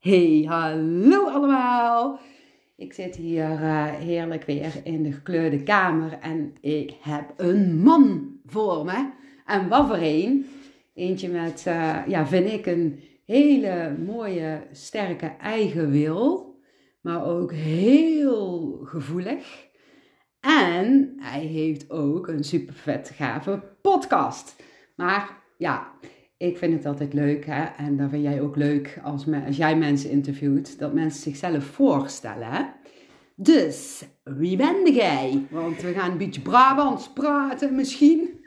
Hey, hallo allemaal! Ik zit hier uh, heerlijk weer in de gekleurde kamer en ik heb een man voor me. En wat voor een? Eentje met, uh, ja, vind ik een hele mooie, sterke eigen wil, maar ook heel gevoelig. En hij heeft ook een super vet gave podcast. Maar ja, ik vind het altijd leuk, hè? en dat vind jij ook leuk als, me, als jij mensen interviewt, dat mensen zichzelf voorstellen. Hè? Dus, wie ben jij? Want we gaan een beetje Brabants praten misschien.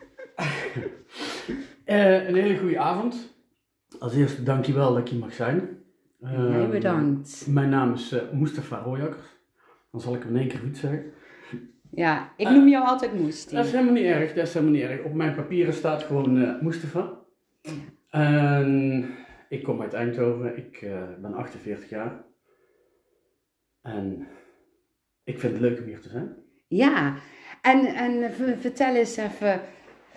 uh, een hele goede avond. Als eerste dankjewel dat ik hier mag zijn. Uh, jij bedankt. Mijn naam is uh, Mustafa Royakkers. Dan zal ik hem in één keer goed zeggen. Ja, ik noem jou altijd Moesti. Dat is helemaal niet erg, dat is helemaal niet erg. Op mijn papieren staat gewoon Mustafa. En ik kom uit Eindhoven, ik uh, ben 48 jaar. En ik vind het leuk om hier te zijn. Ja, en, en vertel eens even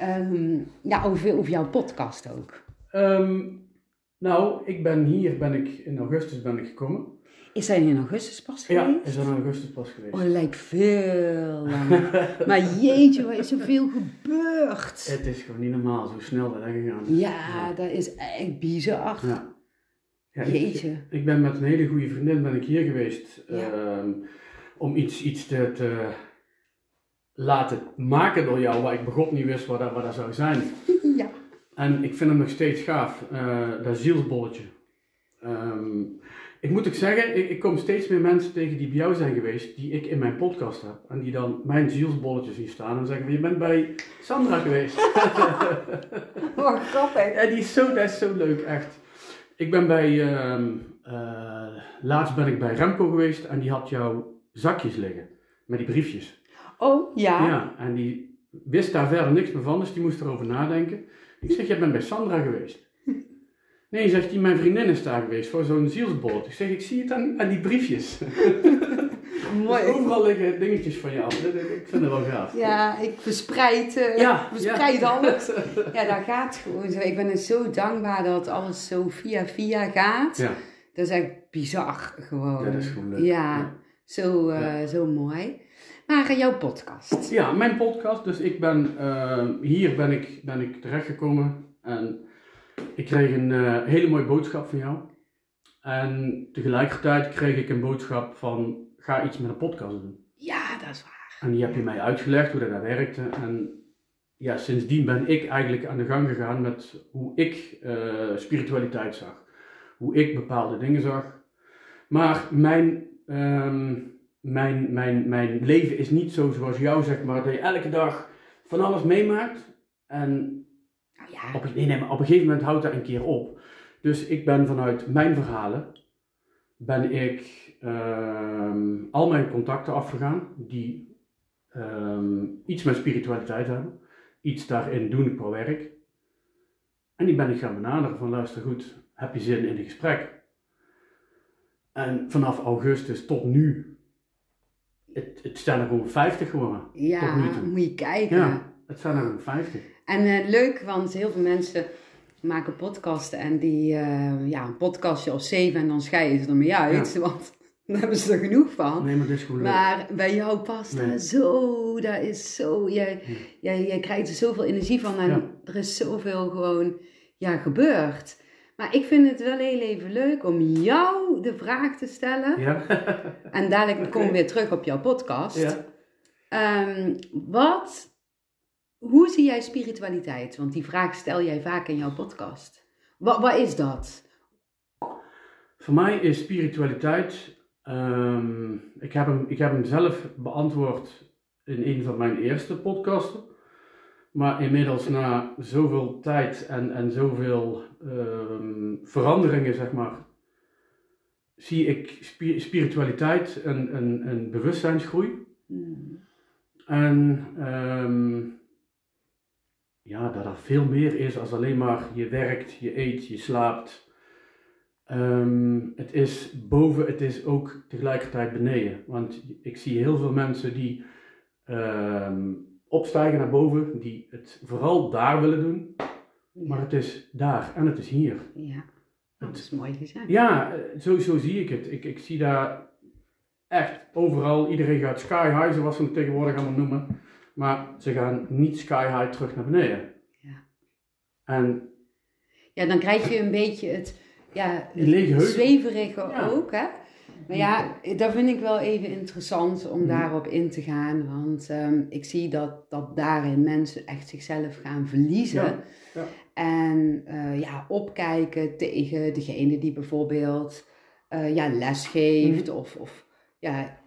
um, ja, over, over jouw podcast ook. Um, nou, ik ben hier, ben ik, in augustus ben ik gekomen. Is hij in augustus pas geweest? Ja, is dat in augustus pas geweest. Oh, lijkt veel lang. maar jeetje, wat is er veel gebeurd? Het is gewoon niet normaal, zo snel dat gegaan is. Ja, dat is echt bizar. Ja. ja jeetje. Ik, ik, ben met een hele goede vriendin ben ik hier geweest ja. um, om iets, iets te, te, laten maken door jou, waar ik begot niet wist wat dat, wat dat zou zijn. ja. En ik vind hem nog steeds gaaf, uh, dat zielsbolletje. Um, ik moet ook zeggen, ik, ik, kom steeds meer mensen tegen die bij jou zijn geweest, die ik in mijn podcast heb. En die dan mijn zielsbolletjes zien staan en zeggen, je bent bij Sandra geweest. oh, grappig. Ja, die is zo, dat is zo leuk, echt. Ik ben bij, uh, uh, laatst ben ik bij Remco geweest en die had jouw zakjes liggen, met die briefjes. Oh, ja. Ja, en die wist daar verder niks meer van, dus die moest erover nadenken. Ik zeg, je bent bij Sandra geweest. Nee, zegt hij, mijn vriendin is daar geweest voor zo'n zielsbord. Ik zeg, ik zie het aan, aan die briefjes. Mooi. Dus overal liggen dingetjes van je af. Ik vind het wel gaaf. Ja, ik verspreid, uh, ja, verspreid ja. alles. Ja, dat gaat gewoon zo. Ik ben er zo dankbaar dat alles zo via via gaat. Ja. Dat is echt bizar gewoon. Ja, dat is gewoon leuk. Ja. Zo, uh, zo mooi. Maar jouw podcast. Ja, mijn podcast. Dus ik ben, hier ben ik, ben ik terechtgekomen. En ik kreeg een uh, hele mooie boodschap van jou. En tegelijkertijd kreeg ik een boodschap van, ga iets met een podcast doen. Ja, dat is waar. En die heb je mij uitgelegd hoe dat, dat werkte. En ja, sindsdien ben ik eigenlijk aan de gang gegaan met hoe ik uh, spiritualiteit zag. Hoe ik bepaalde dingen zag. Maar mijn, um, mijn, mijn, mijn leven is niet zo zoals jou, zeg maar, dat je elke dag van alles meemaakt. En Op, nee, nee, maar op een gegeven moment houdt dat een keer op. Dus ik ben vanuit mijn verhalen, ben ik uh, al mijn contacten afgegaan die uh, iets met spiritualiteit hebben, iets daarin doen qua werk. En die ben ik gaan benaderen van luister goed, heb je zin in een gesprek? En vanaf augustus tot nu, het, het staan er gewoon 50 geworden. Ja, moet je kijken. Ja, het staan er gewoon 50. En uh, leuk, want heel veel mensen maken podcasten en die, uh, ja, een podcastje of zeven en dan scheiden ze ermee uit. Ja. Want daar hebben ze er genoeg van. Nee, maar dat is goed Maar bij jou past nee. zo, dat is zo, jij, ja. jij, jij krijgt er zoveel energie van en ja. er is zoveel gewoon, ja, gebeurd. Maar ik vind het wel heel even leuk om jou de vraag te stellen. Ja. en dadelijk okay. komen we weer terug op jouw podcast. Ja. Um, wat hoe zie jij spiritualiteit? Want die vraag stel jij vaak in jouw podcast. Wat, wat is dat? Voor mij is spiritualiteit. Um, ik, heb hem, ik heb hem zelf beantwoord in een van mijn eerste podcasten. Maar inmiddels na zoveel tijd en, en zoveel um, veranderingen, zeg maar, zie ik spiritualiteit een, een, een bewustzijnsgroei. Hmm. En um, ja, dat er veel meer is als alleen maar je werkt, je eet, je slaapt. Um, het is boven, het is ook tegelijkertijd beneden. Want ik zie heel veel mensen die um, opstijgen naar boven, die het vooral daar willen doen. Maar het is daar en het is hier. Ja. Dat is mooi gezegd. Ja, eh, zo, zo zie ik het. Ik, ik zie daar echt overal, iedereen gaat sky high, zoals we het tegenwoordig allemaal noemen. Maar ze gaan niet sky high terug naar beneden. Ja. En Ja, dan krijg je een beetje het, ja, het zweverige Ja. ook, hè? Maar ja, dat vind ik wel even interessant om Mhm. daarop in te gaan. Want ehm, ik zie dat, dat daarin mensen echt zichzelf gaan verliezen. Ja, ja. En eh, ja, opkijken tegen degene die bijvoorbeeld eh, ja, les geeft Mhm. of, of ja,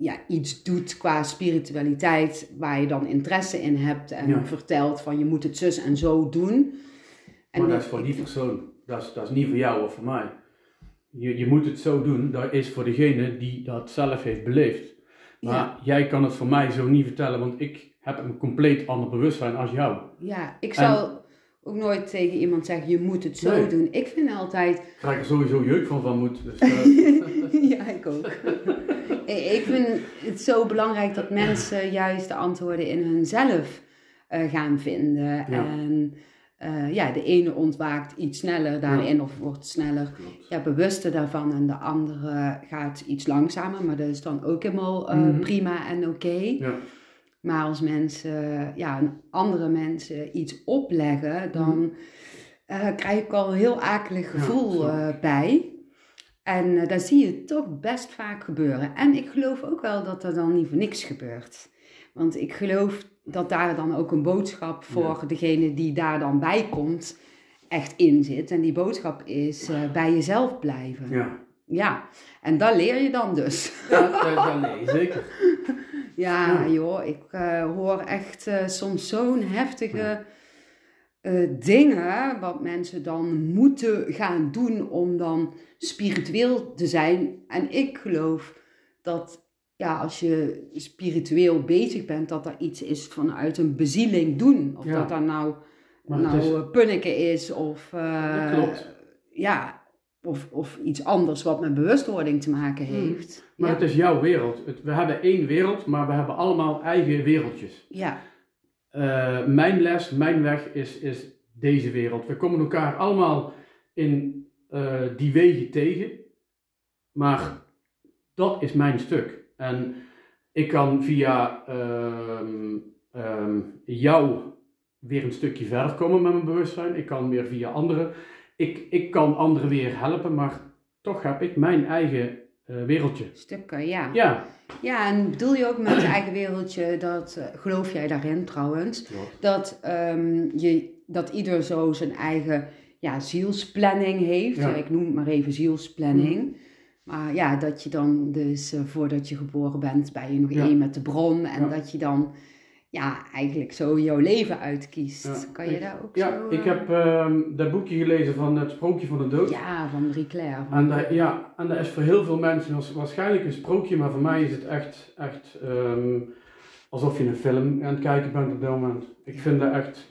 ja, iets doet qua spiritualiteit waar je dan interesse in hebt en Ja. vertelt van je moet het zus en zo doen. En maar dat is voor die persoon. Dat is, dat is niet voor jou of voor mij. Je, je moet het zo doen. Dat is voor degene die dat zelf heeft beleefd. Maar Ja. jij kan het voor mij zo niet vertellen, want ik heb een compleet ander bewustzijn als jou. Ja, ik zal ook nooit tegen iemand zeggen, je moet het zo Nee. doen. Ik vind altijd, Ik krijg er sowieso jeuk van van moet. Dus, eh, ja, ik ook. Ik- ik vind het zo belangrijk dat mensen juist de antwoorden in hunzelf eh, gaan vinden. En eh, ja, de ene ontwaakt iets sneller daarin of wordt sneller klopt. ja, bewuster daarvan. En de andere gaat iets langzamer, maar dat is dan ook helemaal Mhm. prima en oké. Ja. Maar als mensen, ja, andere mensen iets opleggen, dan eh, krijg ik al een heel akelig gevoel eh, bij. En eh dat zie je toch best vaak gebeuren. En ik geloof ook wel dat er dan niet voor niks gebeurt. Want ik geloof dat daar dan ook een boodschap voor degene die daar dan bij komt, echt in zit. En die boodschap is bij jezelf blijven. Ja. Ja. en dat leer je dan dus. Ja, ja, nee, zeker. Ja, joh, ik eh, hoor echt eh, soms zo'n heftige eh, dingen wat mensen dan moeten gaan doen om dan spiritueel te zijn. En ik geloof dat ja, als je spiritueel bezig bent, dat er iets is vanuit een bezieling doen. Of Ja. dat dat nou, Maar nou is- punniken is of, Dat klopt. ja, of, of iets anders wat met bewustwording te maken Hmm. heeft. Maar ja. het is jouw wereld. Het- we hebben één wereld, maar we hebben allemaal eigen wereldjes. ja, Eh, mijn les, mijn weg is, is deze wereld. We komen elkaar allemaal in eh, die wegen tegen. Maar dat is mijn stuk. En ik kan via ehm, ehm, jou weer een stukje verder komen met mijn bewustzijn. Ik kan weer via anderen. Ik, ik kan anderen weer helpen, maar toch heb ik mijn eigen eh, wereldje. stukken, ja. Ja, Ja, en bedoel je ook met je eigen wereldje, dat eh, geloof jij daarin trouwens, dat, ehm, je, dat ieder zo zijn eigen ja, zielsplanning heeft. Ja. Ik noem het maar even zielsplanning. Maar ja, dat je dan dus eh, voordat je geboren bent, ben je nog één met de bron. En dat je dan ja, eigenlijk zo jouw leven uitkiest. Ja. Kan je Ik- daar ook ja zo... ik eh, heb ehm, dat boekje gelezen van het sprookje van de dood. Ja, van Marie Claire. En dat, ja, en dat is voor heel veel mensen waarschijnlijk een sprookje, maar voor mij is het echt, echt ehm, alsof je een film aan het kijken bent op dat moment. Ik vind dat echt,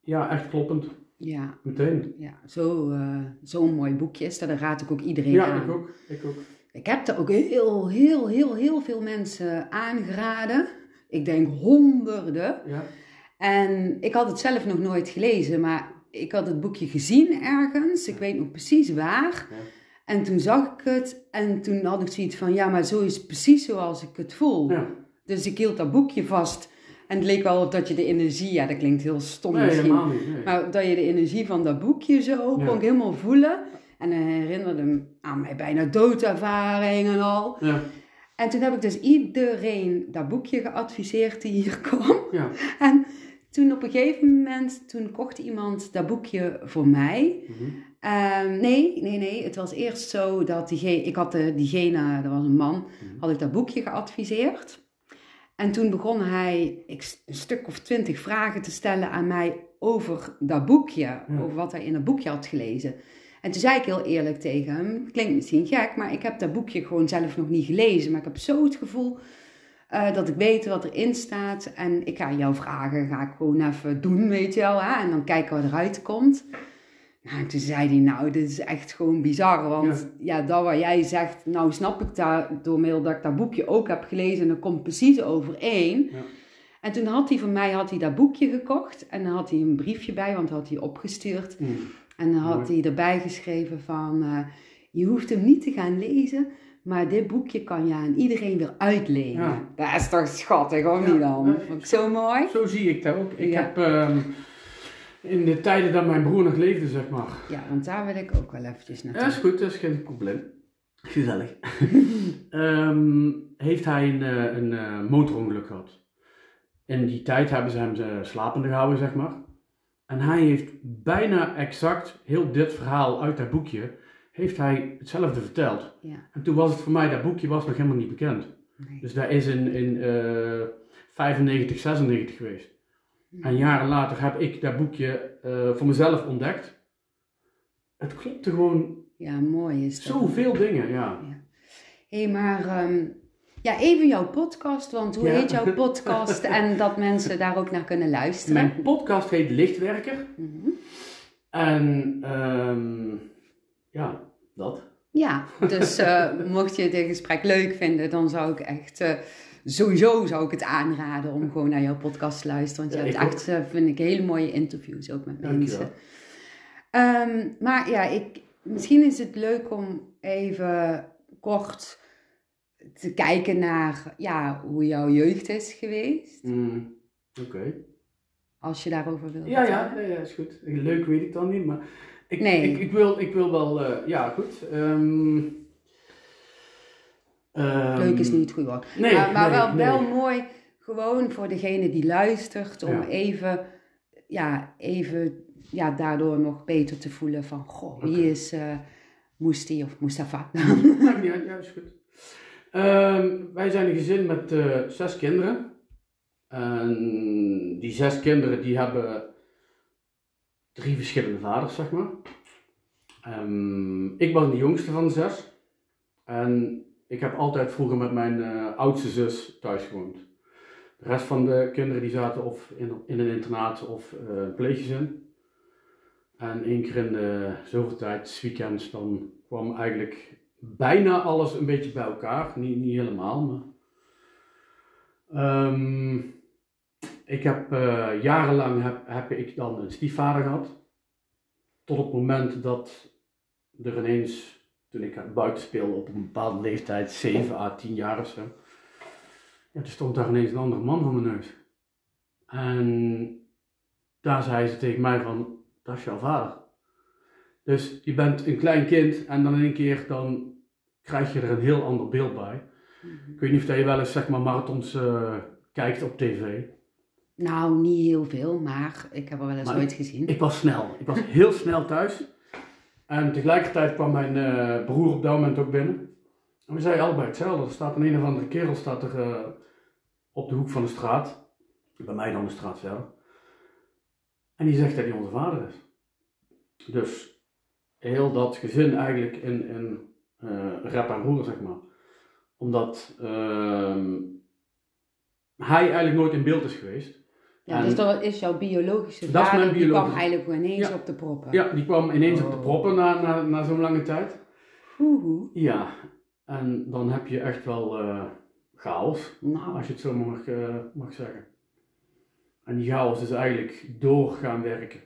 ja, echt kloppend. Ja, Meteen. ja zo, eh, zo'n mooi boekje is dat. Dat raad ik ook iedereen Ja, aan. ik ook. Ik ook. Ik heb er ook heel, heel, heel, heel veel mensen aangeraden. Ik denk honderden. Ja. En ik had het zelf nog nooit gelezen, maar ik had het boekje gezien ergens. Ik weet nog precies waar. Ja. En toen zag ik het en toen had ik zoiets van, ja, maar zo is het precies zoals ik het voel. ja. Dus ik hield dat boekje vast. En het leek wel of dat je de energie, ja, dat klinkt heel stom Nee, misschien. niet. Nee. Maar dat je de energie van dat boekje zo Ja. kon ik helemaal voelen. En dat herinnerde me aan mijn bijna doodervaring en al. Ja, En toen heb ik dus iedereen dat boekje geadviseerd die hier kwam. ja. En toen op een gegeven moment, toen kocht iemand dat boekje voor mij. Mhm. Ehm, nee, nee, nee. Het was eerst zo dat diegene, ik had de, diegene, dat was een man, had ik dat boekje geadviseerd. En toen begon hij een stuk of twintig vragen te stellen aan mij over dat boekje. Over wat hij in dat boekje had gelezen. En toen zei ik heel eerlijk tegen hem, klinkt misschien gek, maar ik heb dat boekje gewoon zelf nog niet gelezen. Maar ik heb zo het gevoel eh, dat ik weet wat erin staat. En ik ga jou vragen, ga ik gewoon even doen, weet je wel. Hè? En dan kijken wat eruit komt. Nou, en toen zei hij, nou, dit is echt gewoon bizar. Want ja, dat wat jij zegt, nou snap ik dat door middel dat ik dat boekje ook heb gelezen. En dat komt precies overeen. Ja. En toen had hij van mij had hij dat boekje gekocht. En dan had hij een briefje bij, want dat had hij opgestuurd. Mhm. En dan had hij erbij geschreven van, eh, je hoeft hem niet te gaan lezen, maar dit boekje kan je aan iedereen weer uitlenen. Ja. Dat is toch schattig, of Ja, niet dan? Vond ik zo mooi. Zo zie ik dat ook. Ik Ja. heb ehm, in de tijden dat mijn broer nog leefde, zeg maar. Ja, want daar wil ik ook wel eventjes Ja, naartoe. is goed, dat is geen probleem. Gezellig. Ehm, heeft hij een, eh, een eh, motorongeluk gehad. In die tijd hebben ze hem slapende gehouden, zeg maar. En hij heeft bijna exact heel dit verhaal uit dat boekje, heeft hij hetzelfde verteld. Ja, En toen was het voor mij, dat boekje was nog helemaal niet bekend. nee. Dus dat is in, in eh 95, 96 geweest. En jaren later heb ik dat boekje eh, voor mezelf ontdekt. Het klopte gewoon Ja, mooi is dat. zoveel dingen, ja. Hé, maar ehm, ja, even jouw podcast, want hoe Ja. heet jouw podcast en dat mensen daar ook naar kunnen luisteren? Mijn podcast heet Lichtwerker. Mhm. En ehm, ja, dat. Ja, dus eh, mocht je dit gesprek leuk vinden, dan zou ik echt eh, sowieso zou ik het aanraden om gewoon naar jouw podcast te luisteren. Want je Ja, hebt echt, eh, vind ik, hele mooie interviews ook met mensen. Ehm, maar ja, ik, misschien is het leuk om even kort te kijken naar ja, hoe jouw jeugd is geweest. Mm, Oké. Als je daarover wil Ja, ja, ja, ja, is goed. Leuk weet ik dan niet, maar ik, Nee. ik, ik, wil, ik wil wel, eh, ja, goed. Ehm, ehm, Leuk is niet woord. Nee, maar maar nee, wel, nee. wel mooi, gewoon voor degene die luistert, om Ja. even, ja, even ja, daardoor nog beter te voelen van, goh, wie is uh, Moesti of Mustafa? Uit, ja, is goed. Ehm, wij zijn een gezin met eh, zes kinderen. En die zes kinderen die hebben drie verschillende vaders, zeg maar. Ehm, ik was de jongste van de zes. En ik heb altijd vroeger met mijn eh, oudste zus thuis gewoond. De rest van de kinderen die zaten of in, in een internaat of eh, een pleeggezin. En één keer in de zoveel tijd, weekends, dan kwam eigenlijk bijna alles een beetje bij elkaar. Niet, niet helemaal, maar... Ehm, ik heb eh, jarenlang heb, heb ik dan een stiefvader gehad. Tot op het moment dat er ineens, toen ik buiten speelde op een bepaalde leeftijd, 7 à 10 jaar of zo. Ja, toen stond daar ineens een andere man voor mijn neus. En daar zei ze tegen mij van, dat is jouw vader. Dus je bent een klein kind en dan in één keer dan krijg je er een heel ander beeld bij. Ik weet niet of je wel eens zeg maar marathons eh, kijkt op tv. nou, niet heel veel, maar ik heb er wel eens Maar ooit gezien. Ik was snel. Ik was heel snel thuis. En tegelijkertijd kwam mijn eh, broer op dat moment ook binnen. En we zeiden allebei hetzelfde. Er staat een een of andere kerel staat er, eh, op de hoek van de straat. Bij mij dan de straat zelf. En die zegt dat hij onze vader is. Dus heel dat gezin eigenlijk in, in eh, rep en roer, zeg maar. Omdat ehm, hij eigenlijk nooit in beeld is geweest. ja, en- dus dat is jouw biologische Dat vader, die kwam eigenlijk ineens Ja. op de proppen. Ja, die kwam ineens op de Oh. proppen na, na, na zo'n lange tijd. Oeh, Ja, en dan heb je echt wel eh, chaos, nou, als je het zo mag, eh, mag zeggen. En die chaos is eigenlijk door gaan werken.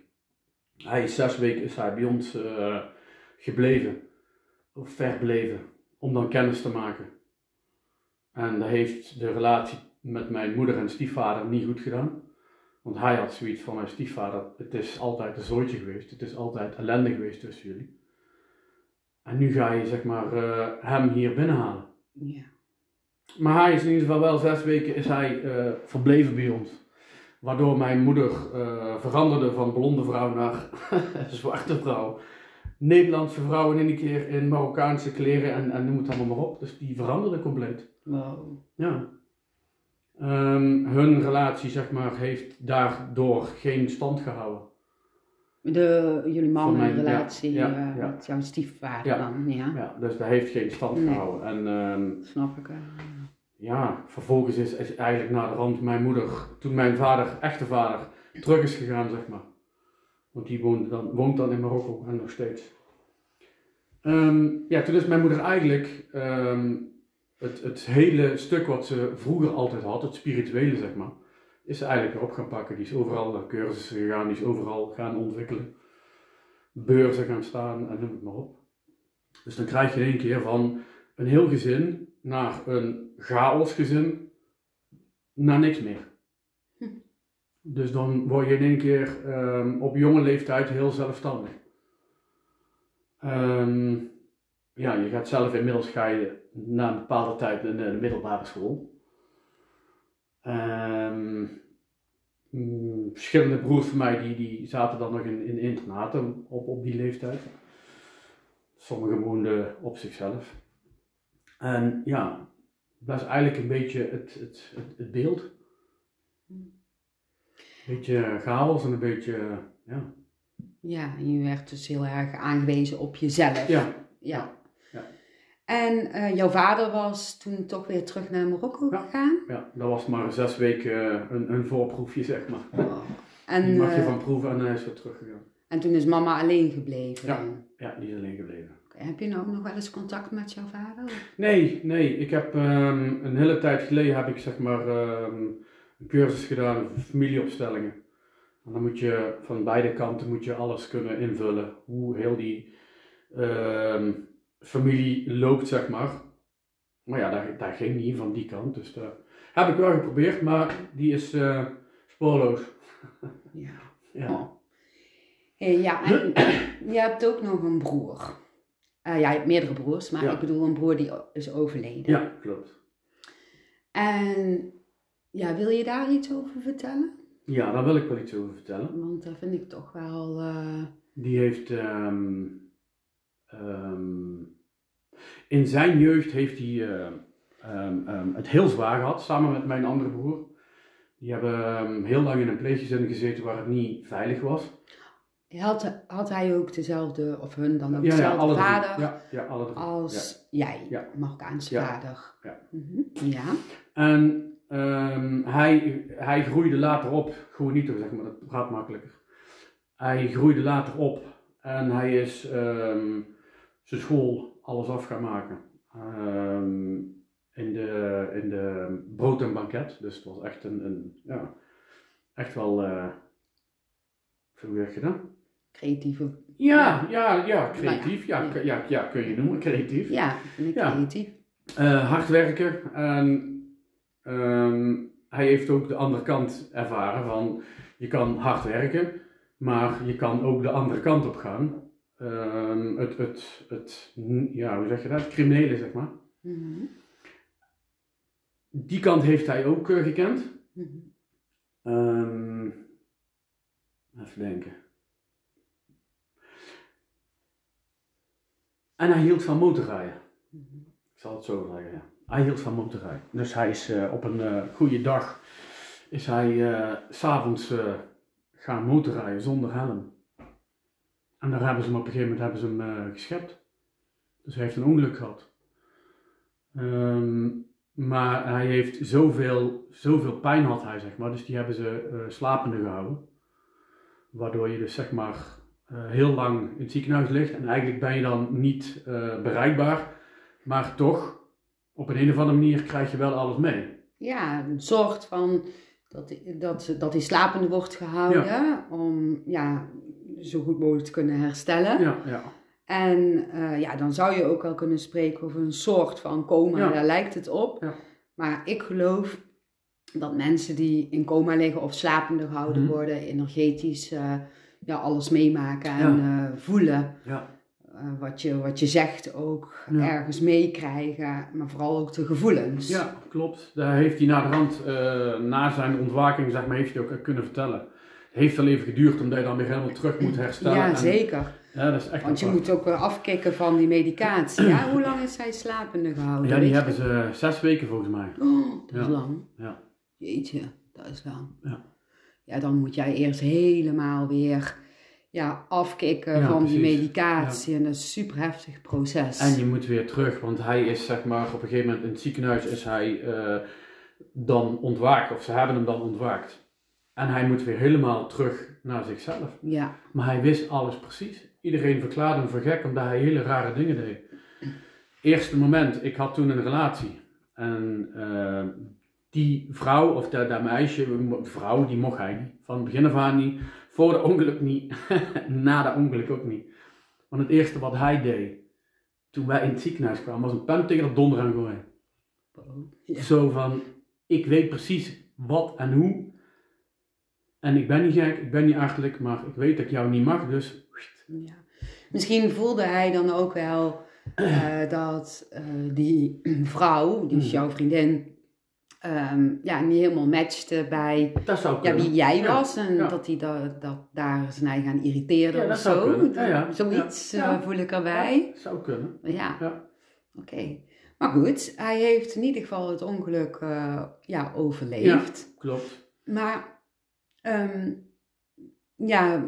Hij is zes weken is hij bij ons eh, gebleven, of verbleven, om dan kennis te maken. En dat heeft de relatie met mijn moeder en stiefvader niet goed gedaan. Want hij had zoiets van mijn stiefvader, het is altijd een zooitje geweest, het is altijd ellende geweest tussen jullie. En nu ga je zeg maar eh, hem hier binnenhalen. ja. Maar hij is in ieder geval wel zes weken is hij, eh, verbleven bij ons. Waardoor mijn moeder eh, veranderde van blonde vrouw naar zwarte vrouw. Nederlandse vrouw in één keer in Marokkaanse kleren en, en noem het allemaal maar op. Dus die veranderde compleet. Wow. Ja. Ehm, hun relatie zeg maar heeft daardoor geen stand gehouden. De, jullie man Van en mijn- ja, relatie ja, eh, ja. met jouw stiefvader dan, ja. Ja, dus dat heeft geen stand Nee. gehouden. En ehm, Snap ik. eh. Ja, vervolgens is, eigenlijk naar de rand mijn moeder, toen mijn vader, echte vader, terug is gegaan, zeg maar. Want die woont dan, woont dan in Marokko en nog steeds. Ehm, ja, toen is mijn moeder eigenlijk ehm, het, het hele stuk wat ze vroeger altijd had, het spirituele zeg maar, is ze eigenlijk weer op gaan pakken. Die is overal naar cursussen gegaan, die is overal gaan ontwikkelen. beurzen gaan staan en noem het maar op. Dus dan krijg je in één keer van een heel gezin naar een chaosgezin naar niks meer. Hm. Dus dan word je in één keer ehm, op jonge leeftijd heel zelfstandig. Ehm, ja, je gaat zelf inmiddels ga je na een bepaalde tijd in de middelbare school. Ehm, mm, verschillende broers van mij die, die zaten dan nog in, in internaten op, op die leeftijd. Sommigen woonden op zichzelf. En ja, dat is eigenlijk een beetje het, het, het, het beeld. Een beetje chaos en een beetje, ja. Ja, je werd dus heel erg aangewezen op jezelf. Ja, Ja. Ja. En eh, jouw vader was toen toch weer terug naar Marokko Ja. gegaan? ja, dat was maar zes weken een, een voorproefje, zeg maar. Oh. En, Die mag je eh, van proeven en hij is weer teruggegaan. en toen is mama alleen gebleven? Ja. Ja, die is alleen gebleven. Heb je nou ook nog wel eens contact met jouw vader? Nee, nee. Ik heb ehm, een hele tijd geleden heb ik zeg maar ehm, een cursus gedaan over familieopstellingen. En dan moet je van beide kanten moet je alles kunnen invullen. Hoe heel die ehm, familie loopt, zeg maar. Maar ja, daar, daar ging niet van die kant. Dus dat heb ik wel geprobeerd, maar die is eh, spoorloos. Ja. Ja. Oh. Hey, ja, en je hebt ook nog een broer. Eh, ja, je hebt meerdere broers, maar Ja. ik bedoel een broer die is overleden. ja, klopt. En ja, wil je daar iets over vertellen? Ja, daar wil ik wel iets over vertellen. Want dat vind ik toch wel... eh, Die heeft ehm, ehm, in zijn jeugd heeft hij eh, ehm, het heel zwaar gehad, samen met mijn andere broer. Die hebben heel lang in een pleeggezin gezeten waar het niet veilig was. Had, had hij ook dezelfde, of hun dan ook ja, ja, dezelfde alle drie. vader Ja, ja, alle drie. als jij, Ja. Marokkaanse Ja. vader? Ja. Mhm. Ja. En ehm, hij, hij groeide later op, gewoon niet zeg maar, dat gaat makkelijker. Hij groeide later op en hij is ehm, zijn school alles af gaan maken. Ehm, in, de, in de brood en banket, dus het was echt een, een ja, echt wel, eh hoe zeg je dat? Creatieve. Ja, ja, ja, creatief, ja, ja. ja, ja, ja, kun je noemen, creatief. Ja, vind ik Ja. creatief. Eh, hard werken. En ehm, hij heeft ook de andere kant ervaren van je kan hard werken, maar je kan ook de andere kant op gaan. Ehm, het, het, het, ja, hoe zeg je dat? Het criminele, zeg maar. Mhm. Die kant heeft hij ook eh, gekend. Mhm. Ehm, even denken. En hij hield van motorrijden. Mhm. Ik zal het zo zeggen, ja. Hij hield van motorrijden. Dus hij is eh, op een eh, goede dag, is hij s s'avonds gaan motorrijden zonder helm. En daar hebben ze hem op een gegeven moment hebben ze hem geschept. Dus hij heeft een ongeluk gehad. Ehm, maar hij heeft zoveel, zoveel pijn had hij, zeg maar. Dus die hebben ze slapende gehouden. Waardoor je dus zeg maar eh, heel lang in het ziekenhuis ligt. En eigenlijk ben je dan niet eh, bereikbaar. Maar toch, op een, een of andere manier krijg je wel alles mee. Ja, zorgt van dat, dat, dat hij slapende wordt gehouden om ja, zo goed mogelijk te kunnen herstellen. Ja, ja. En eh, ja, dan zou je ook wel kunnen spreken over een soort van coma, Ja. daar lijkt het op. Ja. Maar ik geloof dat mensen die in coma liggen of slapende gehouden Mhm. worden, energetisch ja, alles meemaken en eh, voelen. Ja. eh, wat, je, wat je zegt ook ergens meekrijgen, maar vooral ook de gevoelens. Ja, klopt. Daar heeft hij na de rand, eh, na zijn ontwaking, zeg maar, heeft hij ook kunnen vertellen. Het heeft wel even geduurd omdat je dan weer helemaal terug moet herstellen. Ja, En- zeker. Ja, dat is echt Want je apart. moet ook afkicken van die medicatie. Ja, hoe lang is hij slapende gehouden? Ja, die hebben ze zes weken volgens mij. Oh, dat is lang. Ja. Jeetje, dat is lang. Ja. Ja, dan moet jij eerst helemaal weer ja, afkicken Ja, van die medicatie. En dat is een super heftig proces. En je moet weer terug, want hij is zeg maar op een gegeven moment in het ziekenhuis is hij eh, dan ontwaakt, of ze hebben hem dan ontwaakt. En hij moet weer helemaal terug naar zichzelf. Ja, Maar hij wist alles precies. Iedereen verklaarde hem voor gek omdat hij hele rare dingen deed. Eerste moment, ik had toen een relatie. En eh, die vrouw, of dat, dat meisje, vrouw, die mocht hij niet. Van het begin af aan niet. Voor de ongeluk niet. Na de ongeluk ook niet. Want het eerste wat hij deed, toen wij in het ziekenhuis kwamen, was een pen tegen de donder aan gooien. Ja. Zo van, ik weet precies wat en hoe. En ik ben niet gek, ik ben niet achterlijk, maar ik weet dat ik jou niet mag, dus... Ja. Misschien voelde hij dan ook wel eh, dat eh, die vrouw, die is Hmm. jouw vriendin, ehm, ja, niet helemaal matchte bij ja, wie jij Ja, was. En ja. dat hij dat daar zijn eigen aan irriteerde of zo. Zoiets eh, voel ik erbij. Zou kunnen. Ja, Ja. oké. Maar goed, hij heeft in ieder geval het ongeluk eh, ja, overleefd. Klopt. Maar, ehm, ja,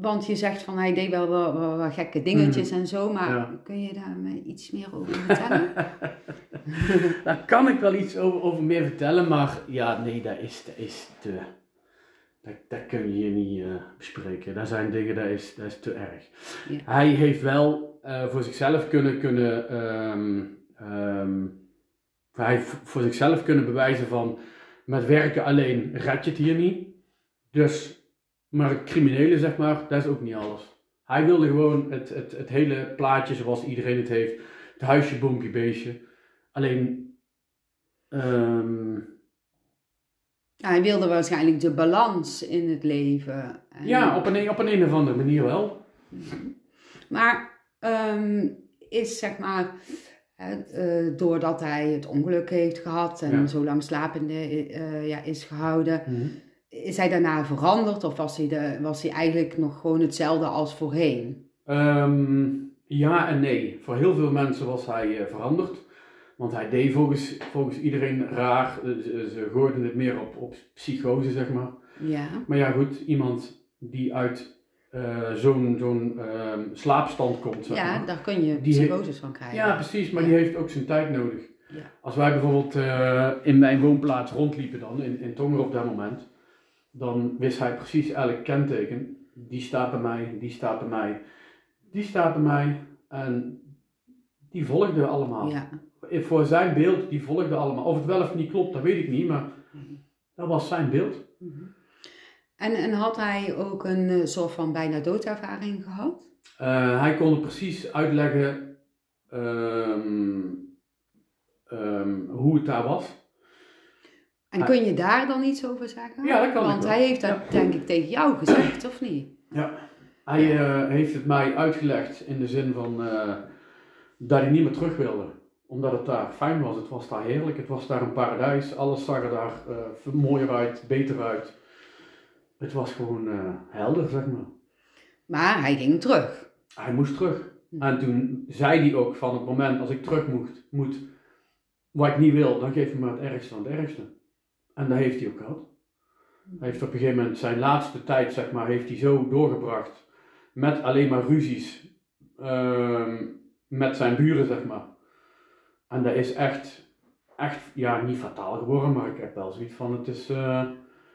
want je zegt van hij deed wel wel, wel, wel gekke dingetjes en zo, maar. Ja. kun je daar me iets meer over vertellen? Daar kan ik wel iets over, over meer vertellen, maar ja, nee, dat is, dat is te... Dat, dat kun je hier niet eh, bespreken. Dat zijn dingen, dat is, dat is te erg. Ja. Hij heeft wel eh, voor zichzelf kunnen, kunnen ehm, ehm, hij heeft voor zichzelf kunnen bewijzen van met werken alleen red je het hier niet. Dus, maar het criminele zeg maar, dat is ook niet alles. Hij wilde gewoon het, het, het hele plaatje zoals iedereen het heeft. Het huisje, boompje, beestje. Alleen, ehm, Ja, hij wilde waarschijnlijk de balans in het leven. En- ja, op een, op een, een of andere manier wel. Maar ehm, is zeg maar, eh, doordat hij het ongeluk heeft gehad en Ja. zo lang slapende eh, ja, is gehouden, is hij daarna veranderd of was hij, de, was hij eigenlijk nog gewoon hetzelfde als voorheen? Ehm, ja en nee. Voor heel veel mensen was hij eh, veranderd. Want hij deed volgens, volgens iedereen raar. Eh, Ze, ze gooiden het meer op, op psychose, zeg maar. Ja, Maar ja, goed, iemand die uit eh, zo'n zo'n ehm, slaapstand komt, zeg ja maar. daar kun je Die psychoses van krijgen. Ja, precies, maar Ja. die heeft ook zijn tijd nodig. Ja. Als wij bijvoorbeeld eh, in mijn woonplaats rondliepen dan, in, in Tongeren op dat moment, dan wist hij precies elk kenteken. Die staat bij mij, die staat bij mij, die staat bij mij. En die volgde allemaal. Ja. Voor zijn beeld, die volgde allemaal. Of het wel of niet klopt, dat weet ik niet, maar dat was zijn beeld. Mhm. En, en had hij ook een eh, soort van bijna doodervaring gehad? Eh, hij kon precies uitleggen ehm, ehm, hoe het daar was. En kun je daar dan iets over zeggen? Ja, dat kan ik Want wel. hij heeft dat Ja. denk ik tegen jou gezegd, of niet? Ja, hij eh, heeft het mij uitgelegd in de zin van eh, dat hij niet meer terug wilde. Omdat het daar fijn was, het was daar heerlijk, het was daar een paradijs, alles zag er daar eh, mooier uit, beter uit. Het was gewoon eh, helder, zeg maar. Maar hij ging terug. Hij moest terug. Hm. En toen zei hij ook van het moment als ik terug moet, moet wat ik niet wil, dan geef je me het ergste van het ergste. En dat heeft hij ook gehad. Hij heeft op een gegeven moment zijn laatste tijd, zeg maar, heeft hij zo doorgebracht met alleen maar ruzies ehm, met zijn buren, zeg maar. En dat is echt, echt, ja, niet fataal geworden, maar ik heb wel zoiets van, het is, eh,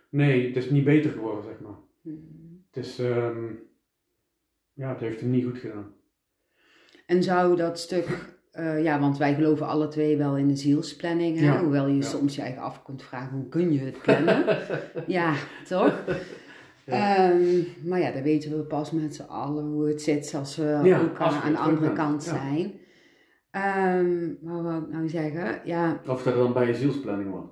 nee, het is niet beter geworden, zeg maar. Het is, ehm, ja, het heeft hem niet goed gedaan. En zou dat stuk, eh, ja, want wij geloven alle twee wel in de zielsplanning, hè? Ja, hoewel je ja. soms je eigen af kunt vragen, hoe kun je het plannen? ja, toch? Ja. Ehm, maar ja, dan weten we pas met z'n allen hoe het zit als we ook aan, de andere kant zijn. Maar wat wou ik nou zeggen? Ja, Of dat dan bij je zielsplanning was.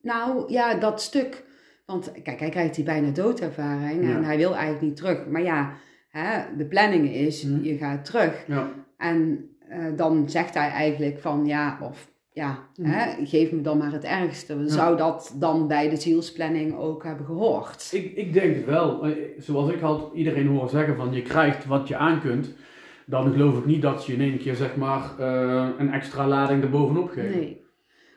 nou ja, dat stuk. Want kijk, hij krijgt die bijna doodervaring en hij wil eigenlijk niet terug. Maar ja, hè, de planning is, Mhm. je gaat terug. Ja. En eh, dan zegt hij eigenlijk van ja, of ja, Mhm. hè, geef me dan maar het ergste. Zou dat dan bij de zielsplanning ook hebben gehoord? Ik, ik denk het wel. Eh, Zoals ik had iedereen horen zeggen van je krijgt wat je aan kunt. Dan geloof ik niet dat je in één keer zeg maar eh, een extra lading erbovenop geeft. Nee.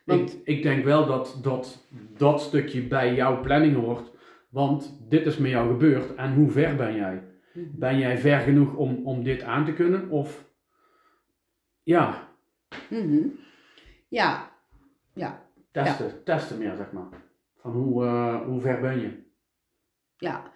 Want, Ik, ik denk wel dat, dat dat stukje bij jouw planning hoort. Want dit is met jou gebeurd en hoe ver ben jij? Ben jij ver genoeg om, om dit aan te kunnen? Of ja, Mhm. Ja, ja, testen, testen meer zeg maar. Van hoe, eh, hoe ver ben je? ja.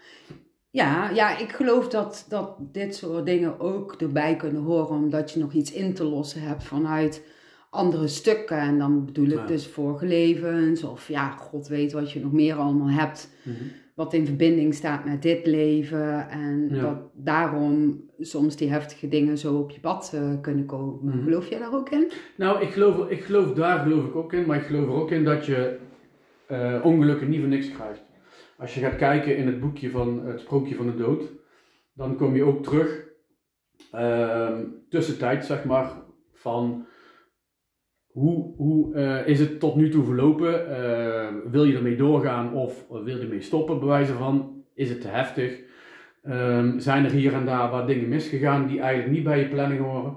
Ja, ja, ik geloof dat, dat dit soort dingen ook erbij kunnen horen, omdat je nog iets in te lossen hebt vanuit andere stukken. En dan bedoel ik Ja. dus vorige levens. Of ja, god weet wat je nog meer allemaal hebt. Mhm. Wat in verbinding staat met dit leven. En Ja. dat daarom soms die heftige dingen zo op je pad eh, kunnen komen. Mhm. Geloof jij daar ook in? Nou, ik geloof, ik geloof daar geloof ik ook in, maar ik geloof er ook in dat je eh, ongelukken niet voor niks krijgt. Als je gaat kijken in het boekje van het sprookje van de dood, dan kom je ook terug ehm tussentijd, zeg maar, van hoe, hoe eh, is het tot nu toe verlopen? Eh, wil je ermee doorgaan of wil je ermee stoppen, bij wijze van? Is het te heftig? Ehm, zijn er hier en daar wat dingen misgegaan die eigenlijk niet bij je planning horen?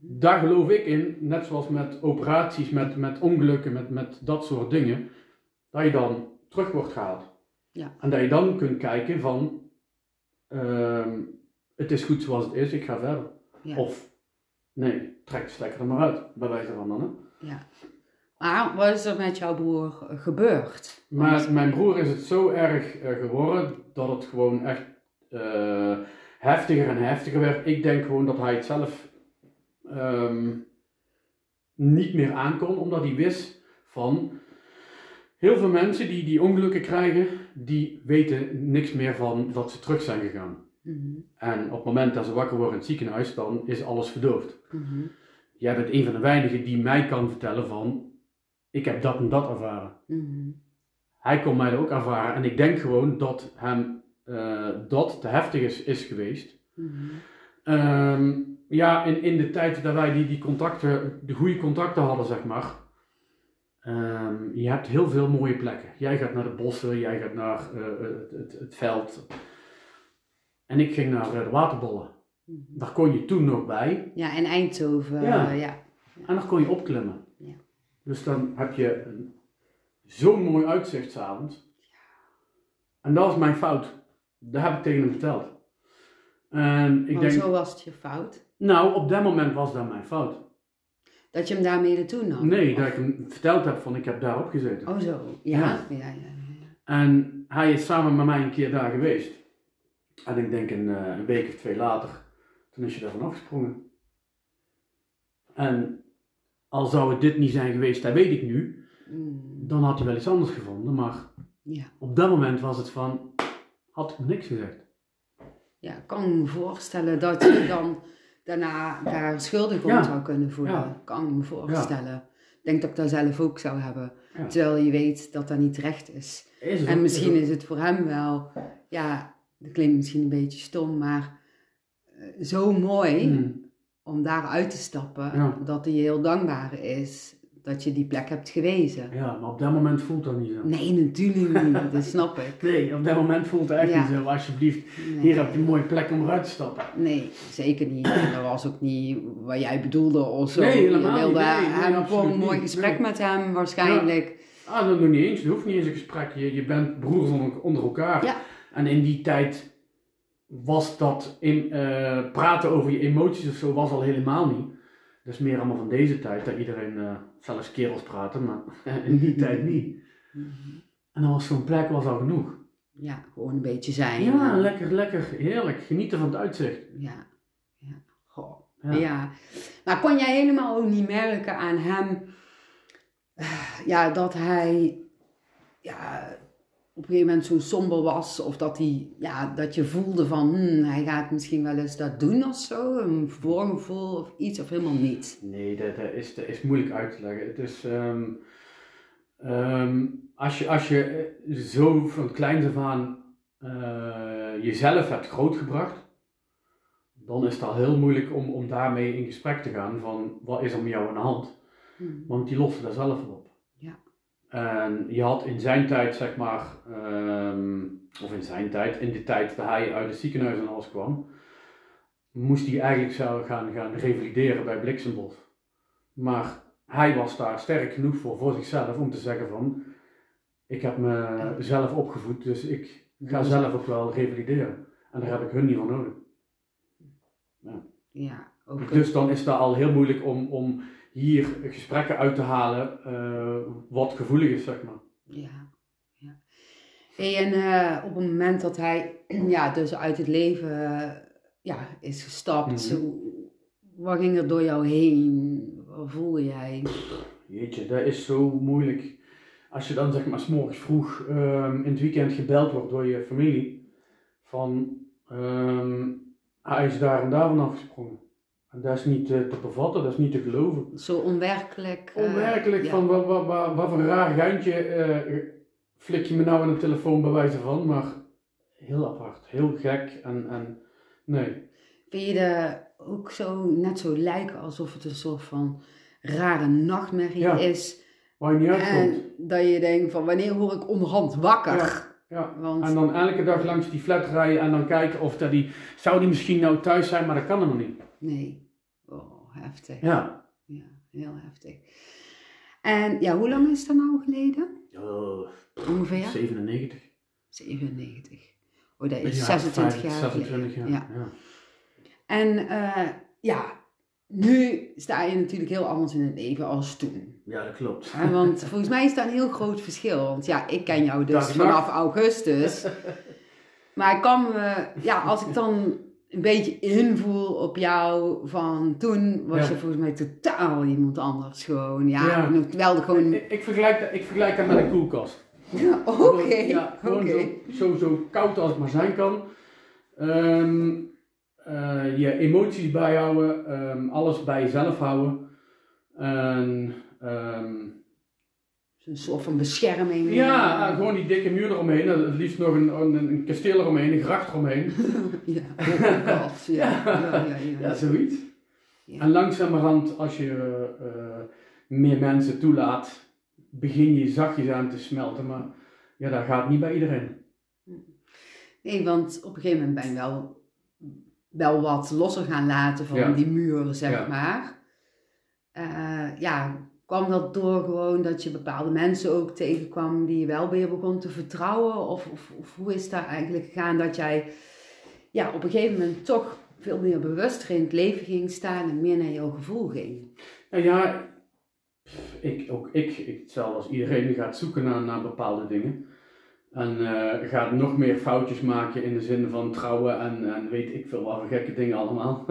Daar geloof ik in, net zoals met operaties, met, met ongelukken, met, met dat soort dingen, dat je dan terug wordt gehaald. Ja. En dat je dan kunt kijken van, ehm, het is goed zoals het is, ik ga verder. Ja. Of, nee, trek de stekker er maar uit, bij wijze van dan. Hè? Ja. Maar wat is er met jouw broer gebeurd? Maar Want- mijn broer is het zo erg eh, geworden, dat het gewoon echt eh, heftiger en heftiger werd. Ik denk gewoon dat hij het zelf ehm, niet meer aankon, omdat hij wist van heel veel mensen die die ongelukken krijgen, die weten niks meer van dat ze terug zijn gegaan. Mhm, En op het moment dat ze wakker worden in het ziekenhuis, dan is alles verdoofd. mhm, Jij bent een van de weinigen die mij kan vertellen van, ik heb dat en dat ervaren. mhm. Hij kon mij dat ook ervaren en ik denk gewoon dat hem eh, dat te heftig is, is geweest. Mhm. Ehm, ja, in, in de tijd dat wij die, die contacten, de goede contacten hadden, zeg maar. ehm, je hebt heel veel mooie plekken. Jij gaat naar de bossen, jij gaat naar eh, het, het, het veld. En ik ging naar eh, de waterbollen. Mhm. Daar kon je toen nog bij. Ja, in Eindhoven. Ja. eh, ja. En dan kon je opklimmen. Ja. Dus dan heb je zo'n mooi uitzicht s'avonds. En dat was mijn fout. Dat heb ik tegen hem verteld. En ik denk, zo was het je fout. nou, op dat moment was dat mijn fout. Dat je hem daarmee naartoe nam? Nee, Of- dat ik hem verteld heb van ik heb daarop gezeten. Oh zo, ja. Ja. ja. ja, ja, En hij is samen met mij een keer daar geweest. En ik denk een, eh, een week of twee later, toen is je daarvan afgesprongen. En al zou het dit niet zijn geweest, dat weet ik nu, Mm, dan had hij wel iets anders gevonden. Maar ja. op dat moment was het van, had ik niks gezegd. Ja, ik kan me voorstellen dat je dan daarna daar schuldig om Ja. zou kunnen voelen. Ja. Kan me voorstellen. Ik denk dat ik dat zelf ook zou hebben. Terwijl je weet dat dat niet terecht is. En misschien is is het voor hem wel, ja, dat klinkt misschien een beetje stom, maar eh, zo mooi Hmm. om daar uit te stappen, Ja. dat hij heel dankbaar is dat je die plek hebt gewezen. Ja, maar op dat moment voelt dat niet zo. Nee, natuurlijk niet, dat snap ik. Nee, op dat moment voelt het echt Ja. niet zo. Alsjeblieft, Nee. hier heb je een mooie plek om eruit te stappen. Nee, zeker niet. Dat was ook niet wat jij bedoelde of zo. Nee, helemaal je wilde niet. Nee, hem gewoon een mooi gesprek met hem waarschijnlijk. Ah, dat nog niet eens. Je hoeft niet eens een gesprek. Je, je bent broers onder, onder elkaar. Ja. En in die tijd was dat in, eh, praten over je emoties of zo was al helemaal niet. Dat is meer allemaal van deze tijd, dat iedereen eh, zelfs kerels praten, maar in die tijd niet. En dan was zo'n plek was al genoeg. Ja, gewoon een beetje zijn. Ja, Eh, lekker, lekker, heerlijk. Genieten van het uitzicht. Ja, ja. Goh. Ja. Ja. Maar kon jij helemaal ook niet merken aan hem, ja, dat hij, ja, op een gegeven moment zo somber was, of dat hij, ja, dat je voelde van, hmm, hij gaat misschien wel eens dat doen of zo, een voorgevoel of iets, of helemaal niet? Nee, dat, dat, is, dat is moeilijk uit te leggen. Het is, ehm, ehm, als je, als je eh, zo van kleins af aan eh, jezelf hebt grootgebracht, dan is het al heel moeilijk om, om daarmee in gesprek te gaan van wat is er met jou aan de hand. Hmm. Want die loste daar zelf op. Ja. En je had in zijn tijd, zeg maar, ehm, of in zijn tijd, in de tijd dat hij uit het ziekenhuis en alles kwam, moest hij eigenlijk zou gaan, gaan revalideren bij Bliksembos. Maar hij was daar sterk genoeg voor, voor zichzelf, om te zeggen van, ik heb mezelf opgevoed, dus ik ga zelf ook wel revalideren. En daar heb ik hun niet voor nodig. Ja, ook. Dus dan is dat al heel moeilijk om, om hier gesprekken uit te halen eh, wat gevoelig is, zeg maar. Ja, ja. Hey, en eh, op het moment dat hij ja, dus uit het leven eh, ja, is gestapt, hoe- wat ging er door jou heen? uren voelde jij? Jeetje, dat is zo moeilijk. Als je dan zeg maar 's morgens vroeg ehm, in het weekend gebeld wordt door je familie. Van ehm, hij is daar en daar vanaf gesprongen. Dat is niet eh, te bevatten, dat is niet te geloven. Zo onwerkelijk. eh, Onwerkelijk van wat, wat, wat, wat voor een raar geintje eh, flik je me nou aan de telefoon bij wijze van. Maar heel apart, heel gek en, en nee. Vind je de ook zo net zo lijken alsof het een soort van rare nachtmerrie Ja. is? Waar je niet uitkomt. En dat je denkt van wanneer word ik onderhand wakker? Ja. Want En dan elke dag langs die flat rijden en dan kijken of dat die, zou die misschien nou thuis zijn, maar dat kan helemaal niet. nee. Oh, heftig. Ja. Ja, heel heftig. En ja, hoe lang is dat nou geleden? Oh, Ongeveer? 97. 97. Oh, dat is Ja, 26 jaar 26 jaar. Ja. ja. En eh, ja, nu sta je natuurlijk heel anders in het leven als toen. Ja, dat klopt. Hè, want volgens mij is dat een heel groot verschil. Want ja, ik ken jou dus Dag en vanaf augustus. Maar ik kan me, ja, als ik dan een beetje invoel op jou van toen, was Ja. je volgens mij totaal iemand anders gewoon. Ja, wel de gewoon. Ik, ik, vergelijk dat, ik vergelijk dat met een koelkast. Ja, Oké, Ja, gewoon zo, zo, zo koud als het maar zijn kan. Ehm, eh, je emoties bijhouden, ehm, alles bij jezelf houden. En, ehm, Een soort van bescherming. ja, eh, gewoon die dikke muur eromheen. eh, Het liefst nog een, een, een kasteel eromheen, een gracht eromheen. Ja, oh god, ja. Ja, ja, ja, Ja, zoiets. Ja. En langzamerhand, als je eh, meer mensen toelaat, begin je zachtjes aan te smelten. Maar ja, dat gaat niet bij iedereen. Nee, want op een gegeven moment ben je wel, wel wat losser gaan laten van Ja. die muren, zeg maar. Ja, kwam dat door gewoon dat je bepaalde mensen ook tegenkwam die je wel weer begon te vertrouwen? Of, of, of hoe is dat eigenlijk gegaan dat jij ja, op een gegeven moment toch veel meer bewuster in het leven ging staan en meer naar jouw gevoel ging? Nou ja, ik, ook ik, ik hetzelfde als iedereen, gaat zoeken naar, naar bepaalde dingen. En eh, gaat nog meer foutjes maken in de zin van trouwen en, en weet ik veel wat gekke dingen allemaal.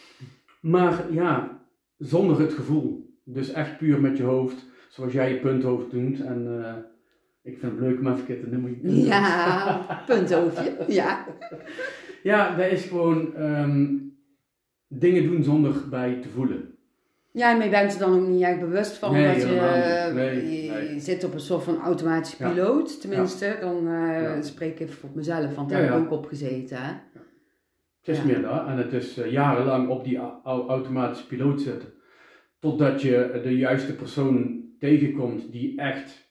maar ja, zonder het gevoel. Dus echt puur met je hoofd, zoals jij je punthoofd doet. En eh, ik vind het leuk om even te noemen. je. Ja, punthoofdje. Ja. Ja, dat is gewoon ehm, dingen doen zonder bij te voelen. Ja, maar je bent er dan ook niet echt bewust van Nee, dat je, helemaal niet. Nee, je nee. zit op een soort van automatische Ja. piloot. Tenminste, dan eh, Ja. spreek ik even voor mezelf, want daar heb ik ook op gezeten. Hè? Het is meer dat. En het is eh, jarenlang op die au- au- automatische piloot zitten. Totdat je de juiste persoon tegenkomt die echt,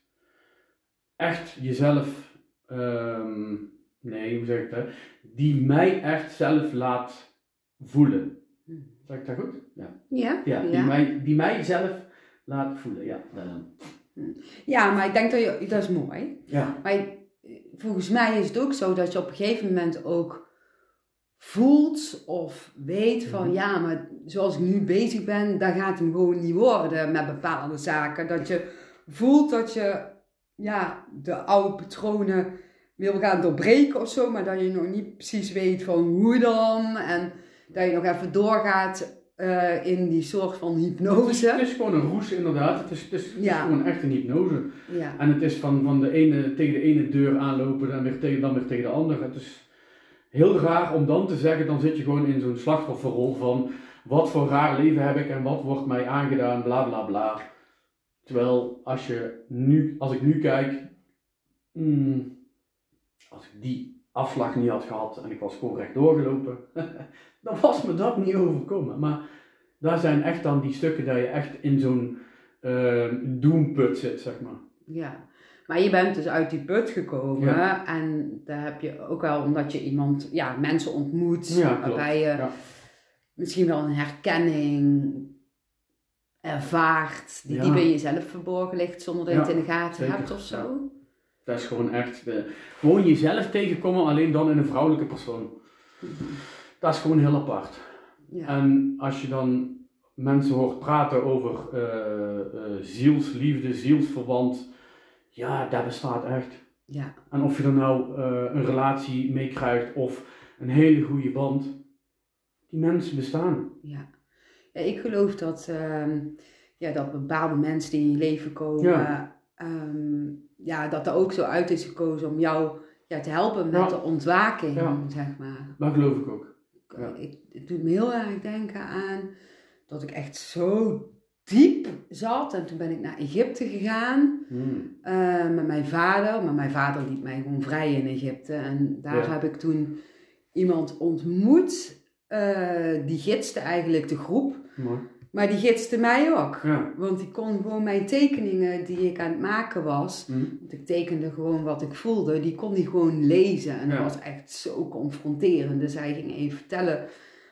echt jezelf, ehm, nee, hoe zeg ik dat? Die mij echt zelf laat voelen. Hm. Zeg ik dat goed? Ja. Ja, ja, Die, ja. mij, die mij zelf laat voelen. Ja, dat- ja, maar ik denk dat je, dat is mooi. ja. Maar volgens mij is het ook zo dat je op een gegeven moment ook voelt of weet van Mhm. ja, maar zoals ik nu bezig ben, dat gaat hem gewoon niet worden met bepaalde zaken. Dat je voelt dat je ja, de oude patronen wil gaan doorbreken of zo, maar dat je nog niet precies weet van hoe dan. En dat je nog even doorgaat eh, in die soort van Het is, hypnose. het is gewoon een roes inderdaad. Het is, het is, het is Ja. gewoon echt een hypnose. Ja, En het is van, van de ene tegen de ene deur aanlopen en weer tegen, dan weer tegen de andere. Het is heel raar om dan te zeggen, dan zit je gewoon in zo'n slachtofferrol van wat voor raar leven heb ik en wat wordt mij aangedaan, bla bla bla. Terwijl als je nu, als ik nu kijk, hmm, als ik die afslag niet had gehad en ik was gewoon rechtdoor gelopen, dan was me dat niet overkomen. Maar daar zijn echt dan die stukken dat je echt in zo'n ehm doemput zit, zeg maar. ja. Maar je bent dus uit die put gekomen Ja. en daar heb je ook wel omdat je iemand, ja, mensen ontmoet, Ja, waarbij je Ja. Misschien wel een herkenning ervaart, die Ja. die bij jezelf verborgen ligt zonder dat je Ja, het in de gaten zeker. hebt of zo. Dat is gewoon echt, eh, gewoon jezelf tegenkomen, alleen dan in een vrouwelijke persoon. Dat is gewoon heel apart. Ja. En als je dan mensen hoort praten over eh, eh, zielsliefde, zielsverwant, ja, dat bestaat echt. ja. En of je er nou een relatie mee krijgt of een hele goede band, die mensen bestaan. Ja. Ja, ik geloof dat, ehm, ja, dat bepaalde mensen die in je leven komen, Ja. ehm, ja, dat er ook zo uit is gekozen om jou ja, te helpen met Ja. de ontwaking, Ja. zeg maar. Dat geloof ik ook. Ja. Ik, het doet me heel erg denken aan dat ik echt zo diep zat. En toen ben ik naar Egypte gegaan Hmm. eh, met mijn vader. Maar mijn vader liet mij gewoon vrij in Egypte. En daar heb ik toen iemand ontmoet. Eh, die gidste eigenlijk de groep. Mooi. Maar die gidste mij ook. Ja. Want die kon gewoon mijn tekeningen die ik aan het maken was. Hmm. Want ik tekende gewoon wat ik voelde. Die kon hij gewoon lezen. En dat was echt zo confronterend. Dus hij ging even vertellen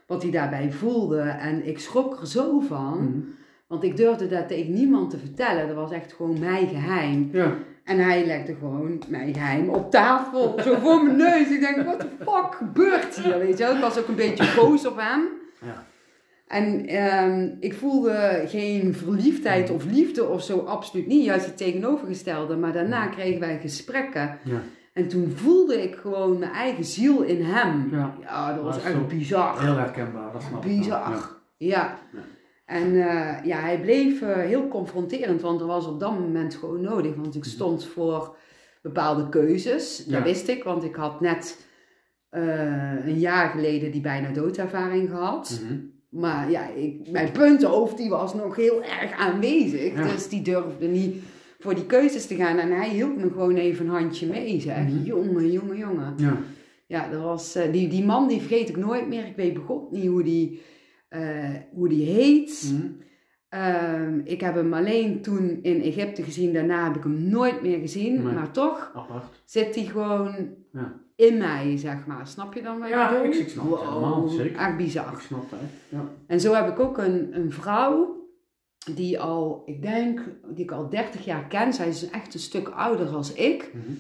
wat hij daarbij voelde. En ik schrok er zo van. Hmm. Want ik durfde dat tegen niemand te vertellen. Dat was echt gewoon mijn geheim. Ja. En hij legde gewoon mijn geheim op tafel. Zo voor mijn neus. Ik denk, what the fuck gebeurt hier? Weet je wel? Ik was ook een beetje boos op hem. Ja. En ehm, ik voelde geen verliefdheid of liefde of zo, absoluut niet. Juist het tegenovergestelde. Maar daarna kregen wij gesprekken. Ja. En toen voelde ik gewoon mijn eigen ziel in hem. Ja. Ja, dat was Dat is echt bizar. Heel herkenbaar, dat snap ik. wel. Bizar. Ja. Ja. En eh, ja, hij bleef eh, heel confronterend, want er was op dat moment gewoon nodig. Want ik stond voor bepaalde keuzes. Dat Ja. wist ik, want ik had net eh, een jaar geleden die bijna doodervaring gehad. Mhm. Maar ja, ik, mijn puntenhoofd die was nog heel erg aanwezig. Ja. Dus die durfde niet voor die keuzes te gaan. En hij hield me gewoon even een handje mee, zeg. Mhm. Jongen, jongen, jongen. Ja. Ja, dat was, die, die man die vergeet ik nooit meer. Ik weet begot niet hoe die, eh, hoe die heet. Mhm. Ehm, ik heb hem alleen toen in Egypte gezien. Daarna heb ik hem nooit meer gezien. Nee. Maar toch Apart. zit hij gewoon Ja. in mij, zeg maar. Snap je dan wat ik Ja, bedoel? ik- ik snap het helemaal, zeker. Echt bizar. Ik snap. Ja. En zo heb ik ook een, een vrouw die al, ik denk, die ik al 30 jaar ken. Zij is echt een stuk ouder als ik. Mhm.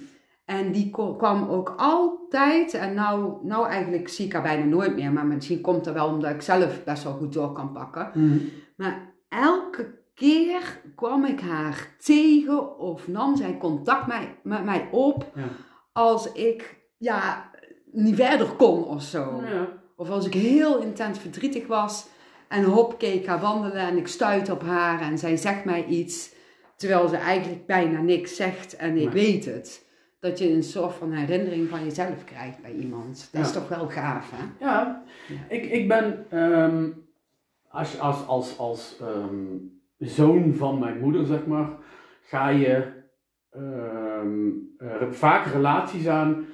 En die kwam ook altijd, en nou, nou eigenlijk zie ik haar bijna nooit meer, maar misschien komt dat wel omdat ik zelf best wel goed door kan pakken. Mhm. Maar elke keer kwam ik haar tegen of nam zij contact mij, met mij op Ja. als ik ja, niet verder kon of zo. Ja. Of als ik heel intens verdrietig was en hop keek haar wandelen en ik stuit op haar en zij zegt mij iets terwijl ze eigenlijk bijna niks zegt en ik Nee. weet het. Dat je een soort van herinnering van jezelf krijgt bij iemand. Dat is toch wel gaaf, hè? Ja, ik, ik ben ehm, als, als, als, als ehm, zoon van mijn moeder, zeg maar, ga je ehm, er vaak relaties aan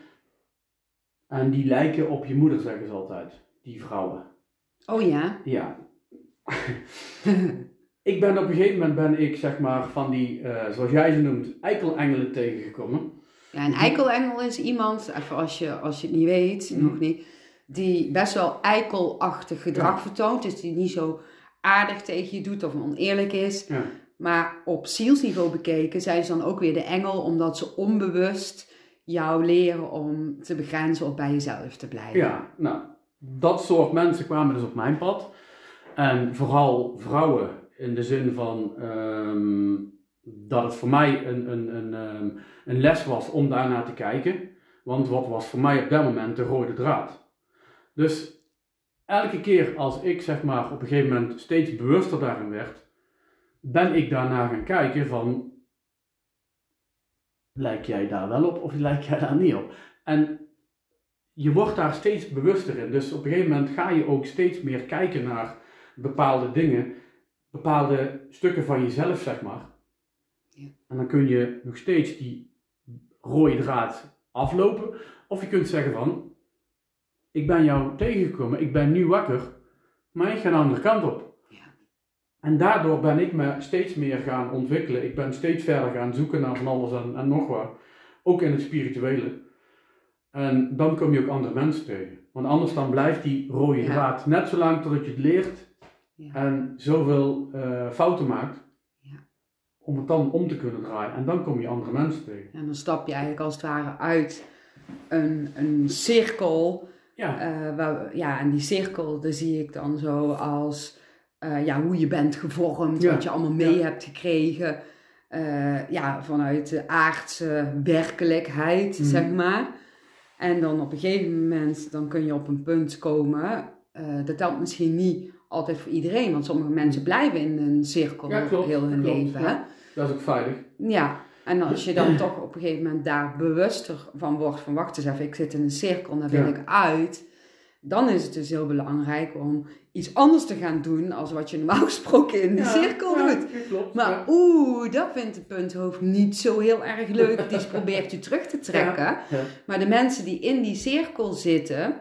en die lijken op je moeder, zeggen ze altijd, die vrouwen. Oh ja? Ja. ik ben op een gegeven moment ben ik, zeg maar, van die, eh, zoals jij ze noemt, eikelengelen tegengekomen. Ja, een eikelengel is iemand, even als je, als je het niet weet, Mhm. nog niet, die best wel eikelachtig gedrag Ja. vertoont. Dus die niet zo aardig tegen je doet of oneerlijk is. Ja. Maar op zielsniveau bekeken zijn ze dan ook weer de engel, omdat ze onbewust jou leren om te begrenzen of bij jezelf te blijven. Ja, nou, dat soort mensen kwamen dus op mijn pad. En vooral vrouwen in de zin van ehm, dat het voor mij een, een, een, ehm, een les was om daarnaar te kijken. Want wat was voor mij op dat moment de rode draad? Dus elke keer als ik zeg maar op een gegeven moment steeds bewuster daarin werd, ben ik daarna gaan kijken van, lijk jij daar wel op of lijk jij daar niet op? En je wordt daar steeds bewuster in. Dus op een gegeven moment ga je ook steeds meer kijken naar bepaalde dingen, bepaalde stukken van jezelf, zeg maar. Ja. En dan kun je nog steeds die rode draad aflopen. Of je kunt zeggen van, ik ben jou tegengekomen, ik ben nu wakker, maar ik ga de andere kant op. Ja. En daardoor ben ik me steeds meer gaan ontwikkelen. Ik ben steeds verder gaan zoeken naar van alles en, en nog wat. Ook in het spirituele. En dan kom je ook andere mensen tegen. Want anders dan blijft die rode Ja. draad net zo lang totdat je het leert Ja. en zoveel eh, fouten maakt. Om het dan om te kunnen draaien. En dan kom je andere mensen tegen. En dan stap je eigenlijk als het ware uit een, een cirkel. Ja, eh, waar, ja, en die cirkel, daar zie ik dan zo als eh, ja, hoe je bent gevormd, Ja. wat je allemaal mee Ja. hebt gekregen. eh, ja, vanuit de aardse werkelijkheid, Mhm. zeg maar. En dan op een gegeven moment, dan kun je op een punt komen. dat telt misschien niet altijd voor iedereen. Want sommige mensen blijven in een cirkel Ja, klopt, heel hun klopt, leven. ja. Dat is ook veilig. Ja, en als je dan toch op een gegeven moment daar bewuster van wordt, van wacht eens even, ik zit in een cirkel daar wil Ja. ik uit. Dan is het dus heel belangrijk om iets anders te gaan doen als wat je normaal gesproken in de Ja, cirkel ja, doet. klopt. Maar oeh, dat vindt de punthoofd niet zo heel erg leuk. Die probeert je terug te trekken. Maar de mensen die in die cirkel zitten,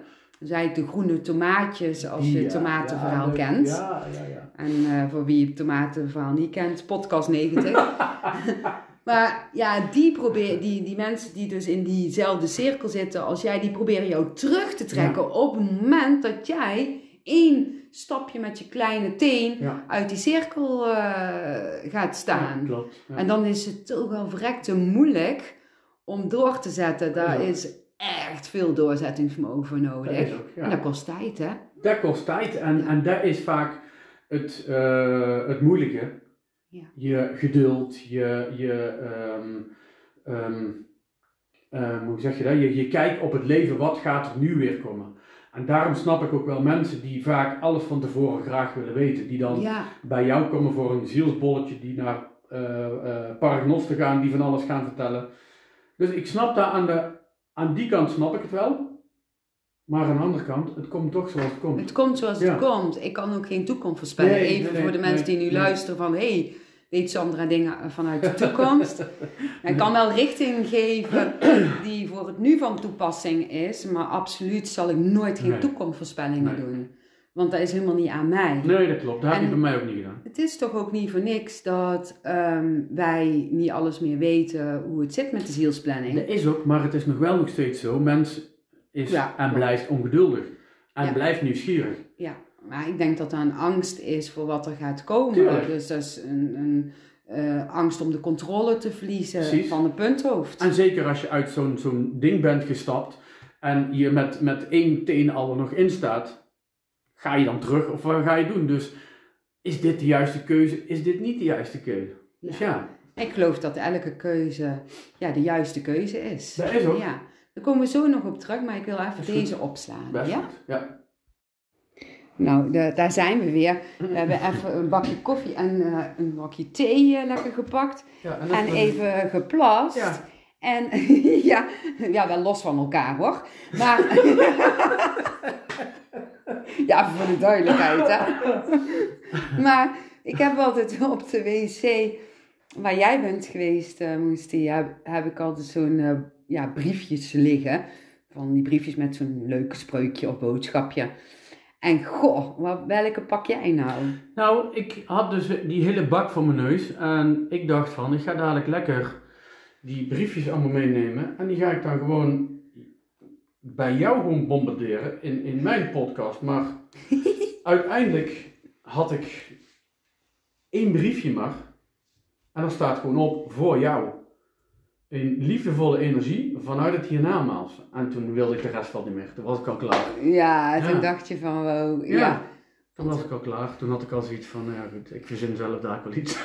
zijn de groene tomaatjes als je het tomatenverhaal ja, kent. Ja, ja, ja. En eh, voor wie het tomatenverhaal niet kent, podcast 90. maar ja, die, probeer, die, die mensen die dus in diezelfde cirkel zitten als jij, die proberen jou terug te trekken op het moment dat jij één stapje met je kleine teen Ja. uit die cirkel eh, gaat staan. Klopt. En dan is het toch wel verrekte moeilijk om door te zetten. Daar is echt veel doorzettingsvermogen voor nodig. Dat is ook, ja. En dat kost tijd, hè? Dat kost tijd en, en dat is vaak het, eh, het moeilijke. Ja. Je geduld, je, je ehm, hoe zeg je dat? Je, je kijkt op het leven, wat gaat er nu weer komen? En daarom snap ik ook wel mensen die vaak alles van tevoren graag willen weten. Die dan Ja, bij jou komen voor een zielsbolletje, die naar eh eh paragnosten gaan, die van alles gaan vertellen. Dus ik snap daar aan, de, aan die kant snap ik het wel. Maar aan de andere kant, het komt toch zoals het komt. het komt zoals het Ja. komt. Ik kan ook geen toekomst voorspellen. Nee, Even nee, voor de mensen die nu luisteren van... hey, weet Sandra dingen vanuit de toekomst? Ik kan wel richting geven die voor het nu van toepassing is. Maar absoluut zal ik nooit geen toekomstvoorspellingen Nee. doen. Want dat is helemaal niet aan mij. Nee, dat klopt. Dat heb je bij mij ook niet gedaan. Het is toch ook niet voor niks dat ehm, wij niet alles meer weten hoe het zit met de zielsplanning. Dat is ook, maar het is nog wel nog steeds zo. Mens is Ja. en blijft ongeduldig. En Ja. blijft nieuwsgierig. Ja, maar ik denk dat dat een angst is voor wat er gaat komen. Tuurlijk. Dus dat is een, een eh, angst om de controle te verliezen Precies. van het punthoofd. En zeker als je uit zo'n zo'n ding bent gestapt en je met, met één teen al er nog in staat, ga je dan terug of wat ga je doen? Dus is dit de juiste keuze? Is dit niet de juiste keuze? Dus ja, Ik geloof dat elke keuze ja, de juiste keuze is. dat is ook Ja, daar komen we zo nog op terug, maar ik wil even deze opslaan. best Ja? goed. Ja. Nou, de- daar zijn we weer. We hebben even een bakje koffie en eh, een bakje thee eh, lekker gepakt. Ja, En even geplast. Ja. En ja, ja, wel los van elkaar hoor. Maar. ja, voor de duidelijkheid hè. maar ik heb altijd op de wc waar jij bent geweest, eh Moestie, heb, heb ik altijd zo'n eh, ja, briefjes liggen. Van die briefjes met zo'n leuke spreukje of boodschapje. En goh, wat, welke pak jij nou? Nou, ik had dus die hele bak voor mijn neus en ik dacht van, ik ga dadelijk lekker die briefjes allemaal meenemen en die ga ik dan gewoon bij jou gewoon bombarderen in, in mijn podcast. Maar uiteindelijk had ik één briefje maar en daar staat gewoon op voor jou. In liefdevolle energie vanuit het hiernamaals. En toen wilde ik de rest al niet meer. Toen was ik al klaar. Ja, toen Ja. dacht je van wow. Ja. ja. Toen was ik al klaar. Toen had ik al zoiets van, nou ja goed, ik verzin zelf daar wel iets.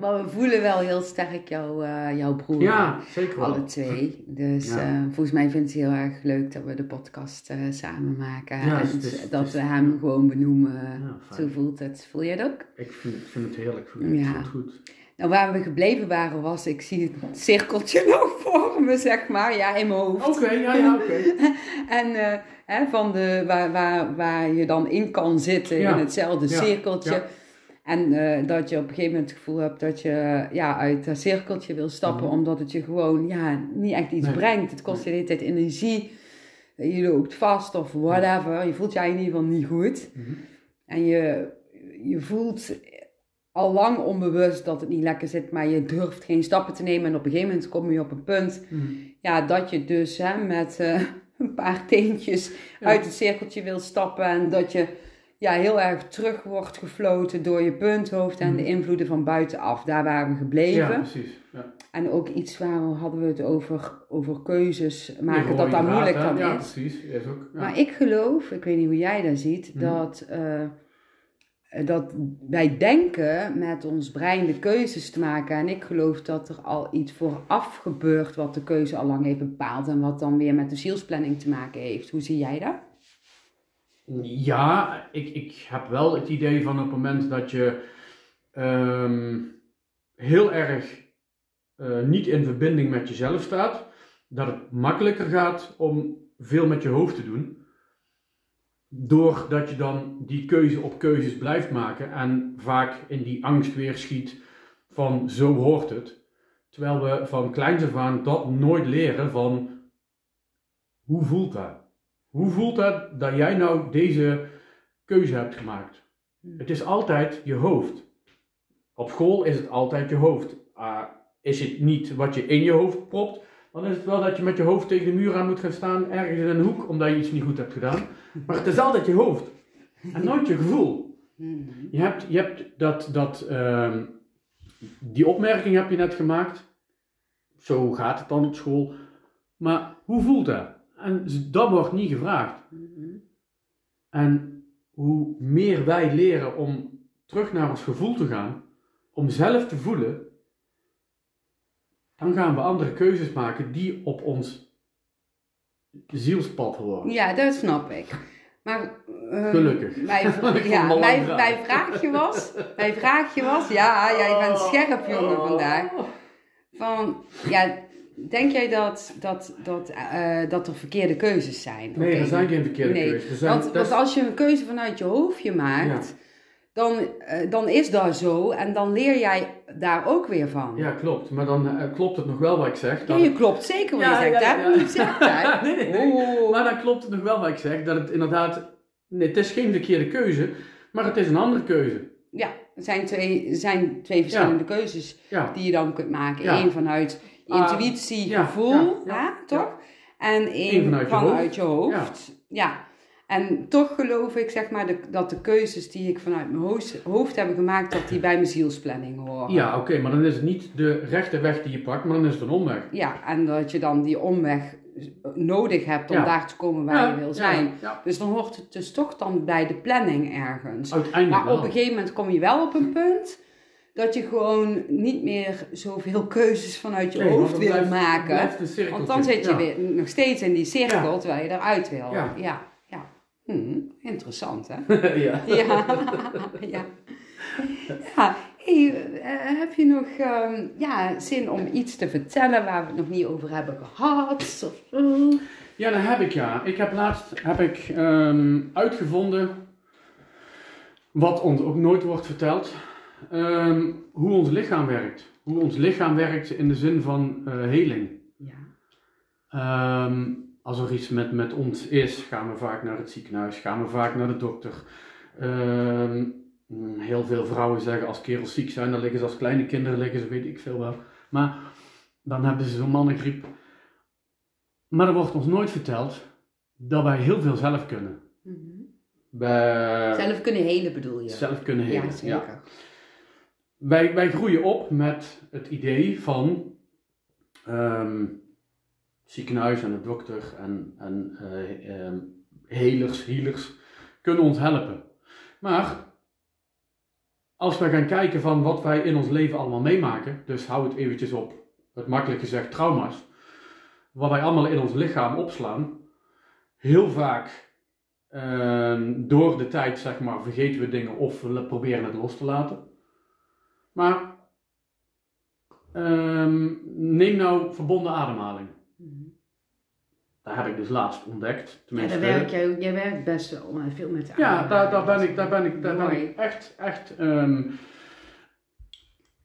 Maar we voelen wel heel sterk jouw, eh, jouw broer. Ja, zeker wel. Alle twee. Dus Ja. eh, volgens mij vindt hij heel erg leuk dat we de podcast eh, samen maken. Ja, en het is- het dat is- we hem gewoon benoemen. Ja, Zo voelt het. Voel jij dat ook? Ik vind, vind het heerlijk. Ja. Ik vind het goed. Nou, waar we gebleven waren was, ik zie het cirkeltje nog voor me, zeg maar. Ja, in mijn hoofd. Oké, ja, ja, oké. En eh, hè, van de, waar, waar, waar je dan in kan zitten Ja. in hetzelfde Ja. cirkeltje. Ja. En eh, dat je op een gegeven moment het gevoel hebt dat je ja, uit dat cirkeltje wil stappen, Mhm. omdat het je gewoon ja, niet echt iets Nee. brengt. Het kost je de hele tijd energie. Je loopt vast of whatever. Je voelt je in ieder geval niet goed. Mhm. En je, je voelt al lang onbewust dat het niet lekker zit, maar je durft geen stappen te nemen. En op een gegeven moment kom je op een punt Mhm. ja, dat je dus hè, met eh, een paar teentjes Ja. uit het cirkeltje wil stappen. En dat je ja, heel erg terug wordt gefloten door je punthoofd en Mhm. de invloeden van buitenaf. Daar waren we gebleven. Ja, precies. Ja. En ook iets waar hadden we het over, over keuzes maken, dat dat moeilijk dan Ja, is. precies. Is ook, ja. Maar ik geloof, ik weet niet hoe jij dat ziet, Mhm. dat, eh, dat wij denken met ons brein de keuzes te maken. En ik geloof dat er al iets vooraf gebeurt wat de keuze al lang heeft bepaald. En wat dan weer met de zielsplanning te maken heeft. Hoe zie jij dat? Ja, ik, ik heb wel het idee van op het moment dat je ehm, heel erg eh, niet in verbinding met jezelf staat, dat het makkelijker gaat om veel met je hoofd te doen. Doordat je dan die keuze op keuzes blijft maken en vaak in die angst weer schiet van zo hoort het. Terwijl we van kleins af aan dat nooit leren van hoe voelt dat? Hoe voelt dat dat jij nou deze keuze hebt gemaakt? Het is altijd je hoofd. Op school is het altijd je hoofd. Ah, is het niet wat je in je hoofd propt, dan is het wel dat je met je hoofd tegen de muur aan moet gaan staan, ergens in een hoek, omdat je iets niet goed hebt gedaan. Maar het is altijd je hoofd. En nooit je gevoel. Je hebt, je hebt dat, dat, ehm, die opmerking heb je net gemaakt. Zo gaat het dan op school. Maar hoe voelt dat? En dat wordt niet gevraagd. En hoe meer wij leren om terug naar ons gevoel te gaan, om zelf te voelen, dan gaan we andere keuzes maken die op ons zielspad horen. Ja, dat snap ik. Maar eh, Gelukkig. Mijn, ja, mijn, mijn vraagje was, mijn vraagje was, ja, jij bent scherp jongen vandaag. Van, ja, denk jij dat, dat, dat, eh, dat er verkeerde keuzes zijn? Nee, Oké. er zijn geen verkeerde Nee, keuzes. Zijn, Want, want als je een keuze vanuit je hoofdje maakt, dan, eh, dan is dat zo en dan leer jij daar ook weer van. Ja, klopt. Maar dan eh, klopt het nog wel wat ik zeg. Ja, dat je het- klopt zeker wat Ja, je zegt, ja, je het hè? Nee, nee, nee. Oeh. Maar dan klopt het nog wel wat ik zeg. Dat het inderdaad... Nee, het is geen verkeerde keuze. Maar het is een andere keuze. Ja, er zijn twee, zijn twee verschillende keuzes Ja. die je dan kunt maken. Ja. Eén vanuit Ah, intuïtie, gevoel, ja, ja, hè, toch? En één vanuit vanuit, je je hoofd. hoofd. Ja. En toch geloof ik, zeg maar, de, dat de keuzes die ik vanuit mijn hoofd, hoofd heb gemaakt, dat die bij mijn zielsplanning horen. Ja, oké. maar dan is het niet de rechte weg die je pakt, maar dan is het een omweg. Ja, en dat je dan die omweg nodig hebt om Ja. daar te komen waar Ja, je wil zijn. Ja, Dus dan hoort het dus toch dan bij de planning ergens. Uiteindelijk Maar op een gegeven moment kom je wel op een punt dat je gewoon niet meer zoveel keuzes vanuit je Nee, hoofd wil blijft- maken. blijft. Want dan zit je weer nog steeds in die cirkel terwijl je eruit wil. Ja. Ja. ja. Hm, interessant hè? ja. ja. ja. ja. Hey, eh, heb je nog ehm, ja, zin om iets te vertellen waar we het nog niet over hebben gehad? Of, eh? Ja, dat heb ik ja. Ik heb laatst heb ik, ehm, uitgevonden, wat ons ook nooit wordt verteld, ehm, hoe ons lichaam werkt. Hoe ons lichaam werkt in de zin van eh, heling. ja. Als er iets met, met ons is, gaan we vaak naar het ziekenhuis, gaan we vaak naar de dokter. Ehm, mm, heel veel vrouwen zeggen als kerels ziek zijn, dan liggen ze als kleine kinderen, liggen ze, weet ik veel wel. Maar dan hebben ze zo'n mannengriep. Maar er wordt ons nooit verteld dat wij heel veel zelf kunnen. Mhm. Wij Zelf kunnen helen bedoel je? zelf kunnen helen. ja, zeker. Wij, wij groeien op met het idee van ehm ziekenhuis en de dokter en, en ehm, helers, healers kunnen ons helpen. Maar als we gaan kijken van wat wij in ons leven allemaal meemaken, dus hou het eventjes op, het makkelijk gezegd trauma's, wat wij allemaal in ons lichaam opslaan, heel vaak ehm, door de tijd zeg maar vergeten we dingen of we proberen het los te laten. Maar ehm, neem nou verbonden ademhaling. Mhm. Daar heb ik dus laatst ontdekt. Ja, Tenminste, daar werk jij, jij werkt best wel eh, veel met ja, daar, daar ben ik, daar ben ik, daar ben Mooi. ik echt, echt, ehm,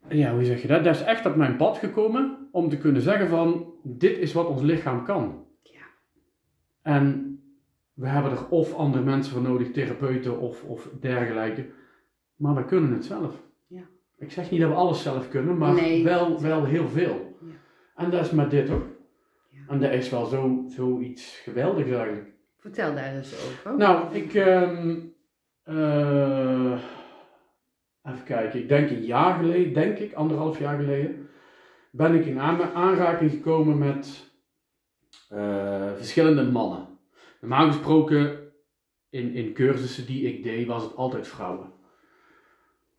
ja, hoe zeg je dat? Dat is echt op mijn pad gekomen om te kunnen zeggen van, dit is wat ons lichaam kan. Ja. En we hebben er of andere mensen voor nodig, therapeuten of, of dergelijke, maar we kunnen het zelf. Ja. Ik zeg niet dat we alles zelf kunnen, maar Nee. wel, wel heel veel. Ja. En dat is met dit ook. En dat is wel zo, zoiets geweldigs eigenlijk. Vertel daar eens over. Nou, ik. ehm, eh, even kijken, ik denk een jaar geleden, denk ik, anderhalf jaar geleden, ben ik in aan- aanraking gekomen met eh, verschillende mannen. Normaal gesproken, in, in cursussen die ik deed, was het altijd vrouwen.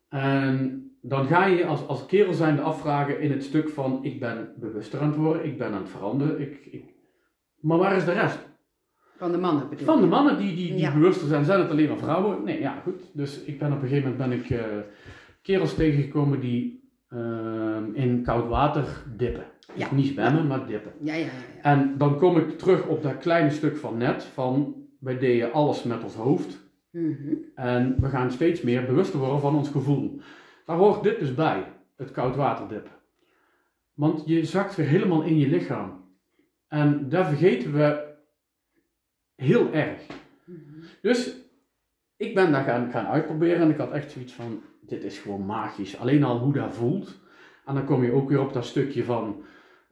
En dan ga je als, als kerel zijnde afvragen in het stuk van: ik ben bewuster aan het worden, ik ben aan het veranderen, ik, ik... maar waar is de rest? Van de mannen bedoel Van de mannen die, die, die Ja. bewuster zijn. Zijn het alleen maar vrouwen? Nee, ja, goed. Dus ik ben op een gegeven moment ben ik eh, kerels tegengekomen die ehm, in koud water dippen. Ja. Dus niet zwemmen, maar dippen. Ja, ja, ja. ja. En dan kom ik terug op dat kleine stuk van net, van wij deden alles met ons hoofd. Mhm. En we gaan steeds meer bewuster worden van ons gevoel. Daar hoort dit dus bij, het koud water dippen. Want je zakt weer helemaal in je lichaam. En daar vergeten we heel erg. Mhm. Dus ik ben daar gaan, gaan uitproberen en ik had echt zoiets van, dit is gewoon magisch. Alleen al hoe dat voelt. En dan kom je ook weer op dat stukje van,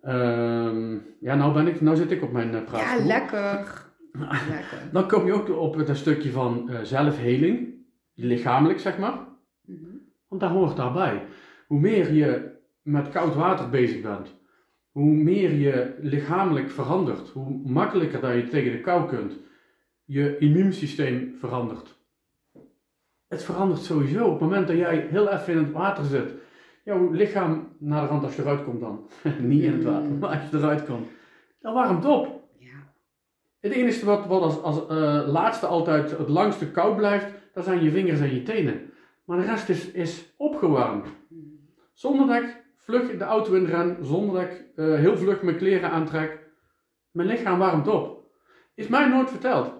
ehm, ja nou, ben ik, nou zit ik op mijn uh, Ja, praatstoel. lekker. Lekker. Dan kom je ook op dat stukje van eh, zelfheling, lichamelijk zeg maar. Want daar hoort daarbij. Hoe meer je met koud water bezig bent, hoe meer je lichamelijk verandert, hoe makkelijker dat je tegen de kou kunt, je immuunsysteem verandert. Het verandert sowieso. Op het moment dat jij heel even in het water zit, jouw lichaam, naar de rand als je eruit komt dan, niet in het water, maar als je eruit komt, dan warmt op. Ja. Het enige wat, wat als, als eh, laatste altijd het langste koud blijft, dat zijn je vingers en je tenen. Maar de rest is, is opgewarmd. Zonder dat ik vlug de auto inren, zonder dat ik eh, heel vlug mijn kleren aantrek. Mijn lichaam warmt op. Is mij nooit verteld.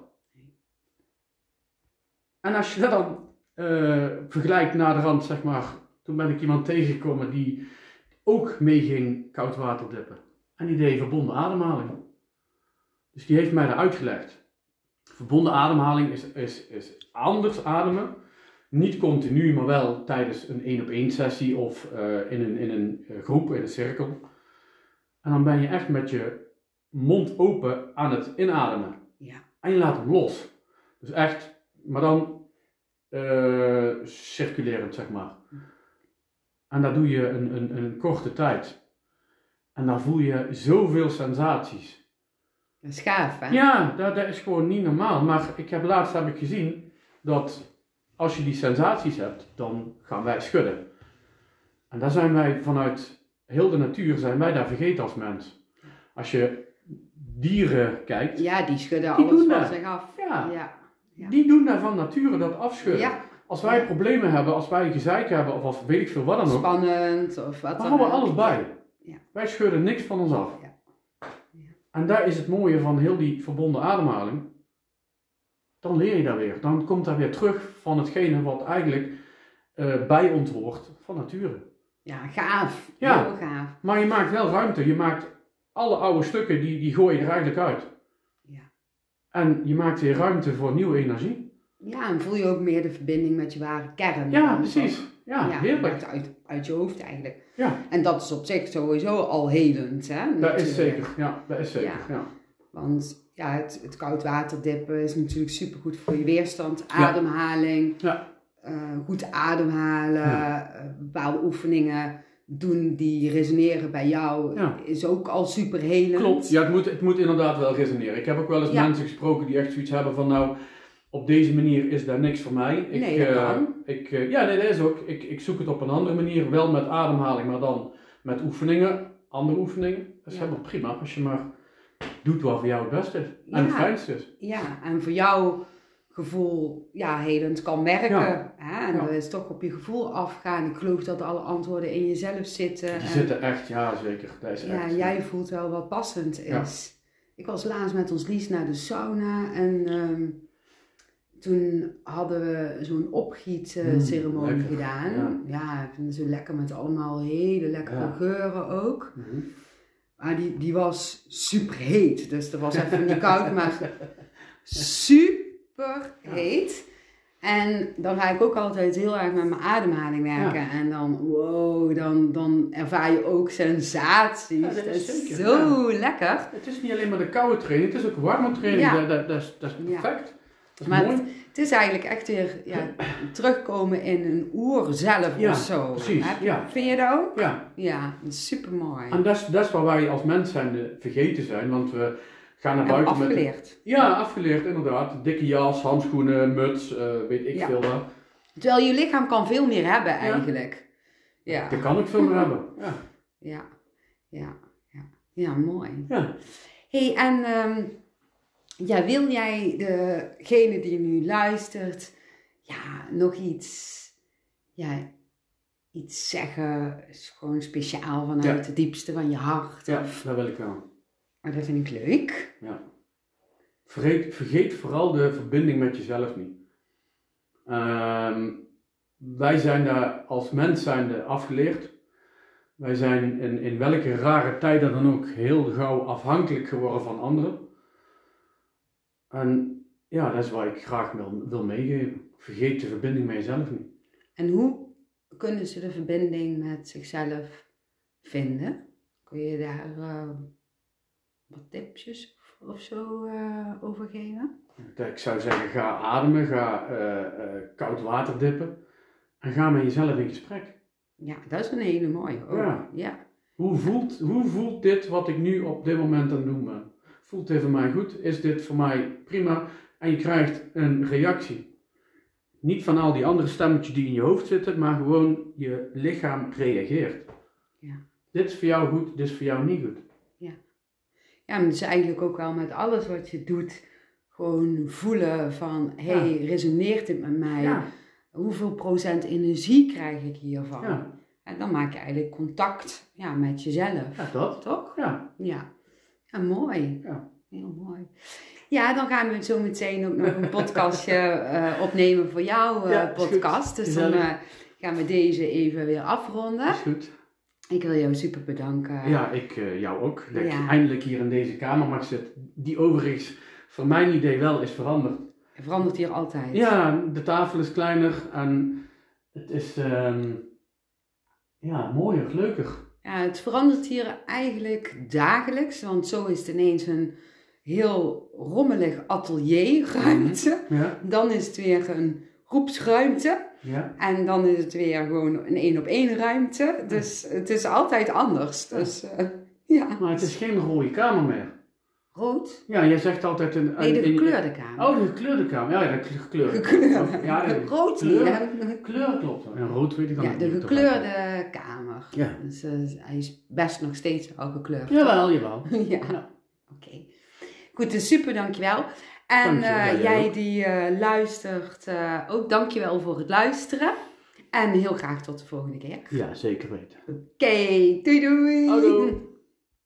En als je dat dan eh, vergelijkt naar de rand, zeg maar. Toen ben ik iemand tegengekomen die ook mee ging koud water dippen. En die deed verbonden ademhaling. Dus die heeft mij dat uitgelegd. Verbonden ademhaling is, is, is anders ademen. Niet continu, maar wel tijdens een één op één sessie of eh, in een, in een eh, groep, in een cirkel. En dan ben je echt met je mond open aan het inademen. Ja. En je laat hem los. Dus echt, maar dan eh, circulerend, zeg maar. En dat doe je een, een, een korte tijd. En dan voel je zoveel sensaties. Dat is gaaf, hè? Ja, dat, dat is gewoon niet normaal. Maar ik heb laatst heb ik gezien dat als je die sensaties hebt, dan gaan wij schudden. En daar zijn wij vanuit heel de natuur zijn wij daar vergeten als mens. Als je dieren kijkt, Ja, die schudden Die alles van zich af. Ja. Ja. Ja. die doen daar van nature dat afschudden. Ja. Als wij problemen hebben, als wij gezeik hebben of als weet ik veel wat dan ook, Spannend of wat we dan houden ook. alles bij. Ja. Wij schudden niks van ons af. En daar is het mooie van heel die verbonden ademhaling. Dan leer je dat weer. Dan komt dat weer terug van hetgene wat eigenlijk eh, bij ons hoort van nature. Ja, gaaf. Ja. Heel gaaf. Maar je maakt wel ruimte. Je maakt alle oude stukken, die, die gooi je er eigenlijk uit. Ja. En je maakt weer ruimte voor nieuwe energie. Ja, en voel je ook meer de verbinding met je ware kern. Ja, precies. Ja, ja heerlijk. uit, uit je hoofd eigenlijk. Ja. En dat is op zich sowieso al helend, hè? Dat is zeker. Ja, dat is zeker. Ja. Ja. Want ja, het, het koud water dippen is natuurlijk supergoed voor je weerstand, Ja. ademhaling. Ja. eh, goed ademhalen, Ja. eh, bepaalde oefeningen doen die resoneren bij jou, Ja. is ook al super helend. Klopt, ja, het moet, het moet inderdaad wel resoneren. Ik heb ook wel eens Ja. mensen gesproken die echt zoiets hebben van nou, op deze manier is daar niks voor mij. Ik, Nee, dat eh. Ik, ja, nee, dat is ook. Ik, ik zoek het op een andere manier, wel met ademhaling, maar dan met oefeningen, andere oefeningen. Dat is Ja. helemaal prima, als je maar doet wat voor jou het beste is. Ja. En het fijnste is. Ja, en voor jouw gevoel ja, helend kan werken. Ja. Hè? En Ja. dat is toch op je gevoel afgaan. Ik geloof dat alle antwoorden in jezelf zitten. Die en- zitten echt, ja zeker. Dat is Ja, echt. jij voelt wel wat passend Ja. is. Ik was laatst met ons Lies naar de sauna en ehm, toen hadden we zo'n opgietceremonie Mm, lekker, gedaan. Ja. ik vind het zo lekker met allemaal hele lekkere Ja. geuren ook. Mhm. Maar die, die was super heet, dus dat was even niet koud, maar super heet. En dan ga ik ook altijd heel erg met mijn ademhaling werken. En dan, wow, dan, dan ervaar je ook sensaties. Ja, dat dat is zo lekker. Het is niet alleen maar de koude training, het is ook warme training. Ja. Dat, dat, dat, is, dat is Ja. perfect. Dat is Maar mooi. Het is eigenlijk echt weer ja, terugkomen in een oer zelf Ja, of zo. precies, Heb ja. Vind je dat ook? Ja, Ja, super mooi. En dat is, dat is waar wij als mens zijn eh, vergeten zijn, want we gaan naar En buiten met... afgeleerd. Ja, afgeleerd inderdaad. Dikke jas, handschoenen, muts, eh, weet ik Ja. veel wat. Terwijl je lichaam kan veel meer hebben eigenlijk. Ja, Dat kan ik veel meer hebben. Ja. ja, ja, ja. Ja, mooi. ja. hey, en ehm, ja, wil jij degene die nu luistert, ja, nog iets, ja, iets zeggen, is gewoon speciaal vanuit Ja. het diepste van je hart? Ja, Of, dat wil ik wel. maar dat vind ik leuk. Ja. Vergeet, vergeet vooral de verbinding met jezelf niet. Ehm, wij zijn daar als mens zijnde afgeleerd. Wij zijn in, in welke rare tijden dan ook heel gauw afhankelijk geworden van anderen. En ja, dat is wat ik graag wil, wil meegeven. Vergeet de verbinding met jezelf niet. En hoe kunnen ze de verbinding met zichzelf vinden? Kun je daar eh, wat tipjes of zo eh, over geven? Ik zou zeggen, ga ademen, ga eh, koud water dippen. En ga met jezelf in gesprek. Ja, dat is een hele mooie. ook. Ja. ja. Hoe voelt, hoe voelt dit wat ik nu op dit moment aan het doen ben? Voelt dit voor mij goed? Is dit voor mij prima? En je krijgt een reactie. Niet van al die andere stemmetjes die in je hoofd zitten, maar gewoon je lichaam reageert. Ja. Dit is voor jou goed, dit is voor jou niet goed. Ja, maar het is eigenlijk ook wel met alles wat je doet, gewoon voelen van, hé, hey, resoneert dit met mij? Ja, Hoeveel procent energie krijg ik hiervan? ja, En dan maak je eigenlijk contact ja, met jezelf. ja dat. Toch? Ja, Ja. Ja, mooi. Ja. Heel mooi. Ja, dan gaan we zo meteen ook nog een podcastje eh, opnemen voor jouw eh, Ja, podcast. Dus dan eh, gaan we deze even weer afronden. is goed. Ik wil jou super bedanken. Ja, ik jou ook. Dat ik eindelijk hier in deze kamer mag zitten. Die overigens, voor mijn idee wel, is veranderd. Het verandert hier altijd. Ja, de tafel is kleiner en het is ehm, ja, mooier, leuker. Ja, het verandert hier eigenlijk dagelijks, want zo is het ineens een heel rommelig atelierruimte. Ja, Dan is het weer een groepsruimte ja. en dan is het weer gewoon een één op één ruimte. Dus het is altijd anders. Dus eh, ja, Maar het is geen rode kamer meer. Rood. Ja, jij zegt altijd een... Nee, de gekleurde kamer. Oh, de gekleurde kamer. Ja, ja, de gekleurde. Gekleurde. Ja, de rood kleur, hè? kleur klopt. En rood weet ik dan Ja, de gekleurde kamer. Ja. Dus eh, hij is best nog steeds al gekleurd. Jawel, jawel. Ja, Ja. oké. Goed, dus super, dankjewel. En Dankjewel, eh, jij ook. die eh, luistert, ook dankjewel voor het luisteren. En heel graag tot de volgende keer. Ja, zeker weten. Oké, doei doei! Houdoe.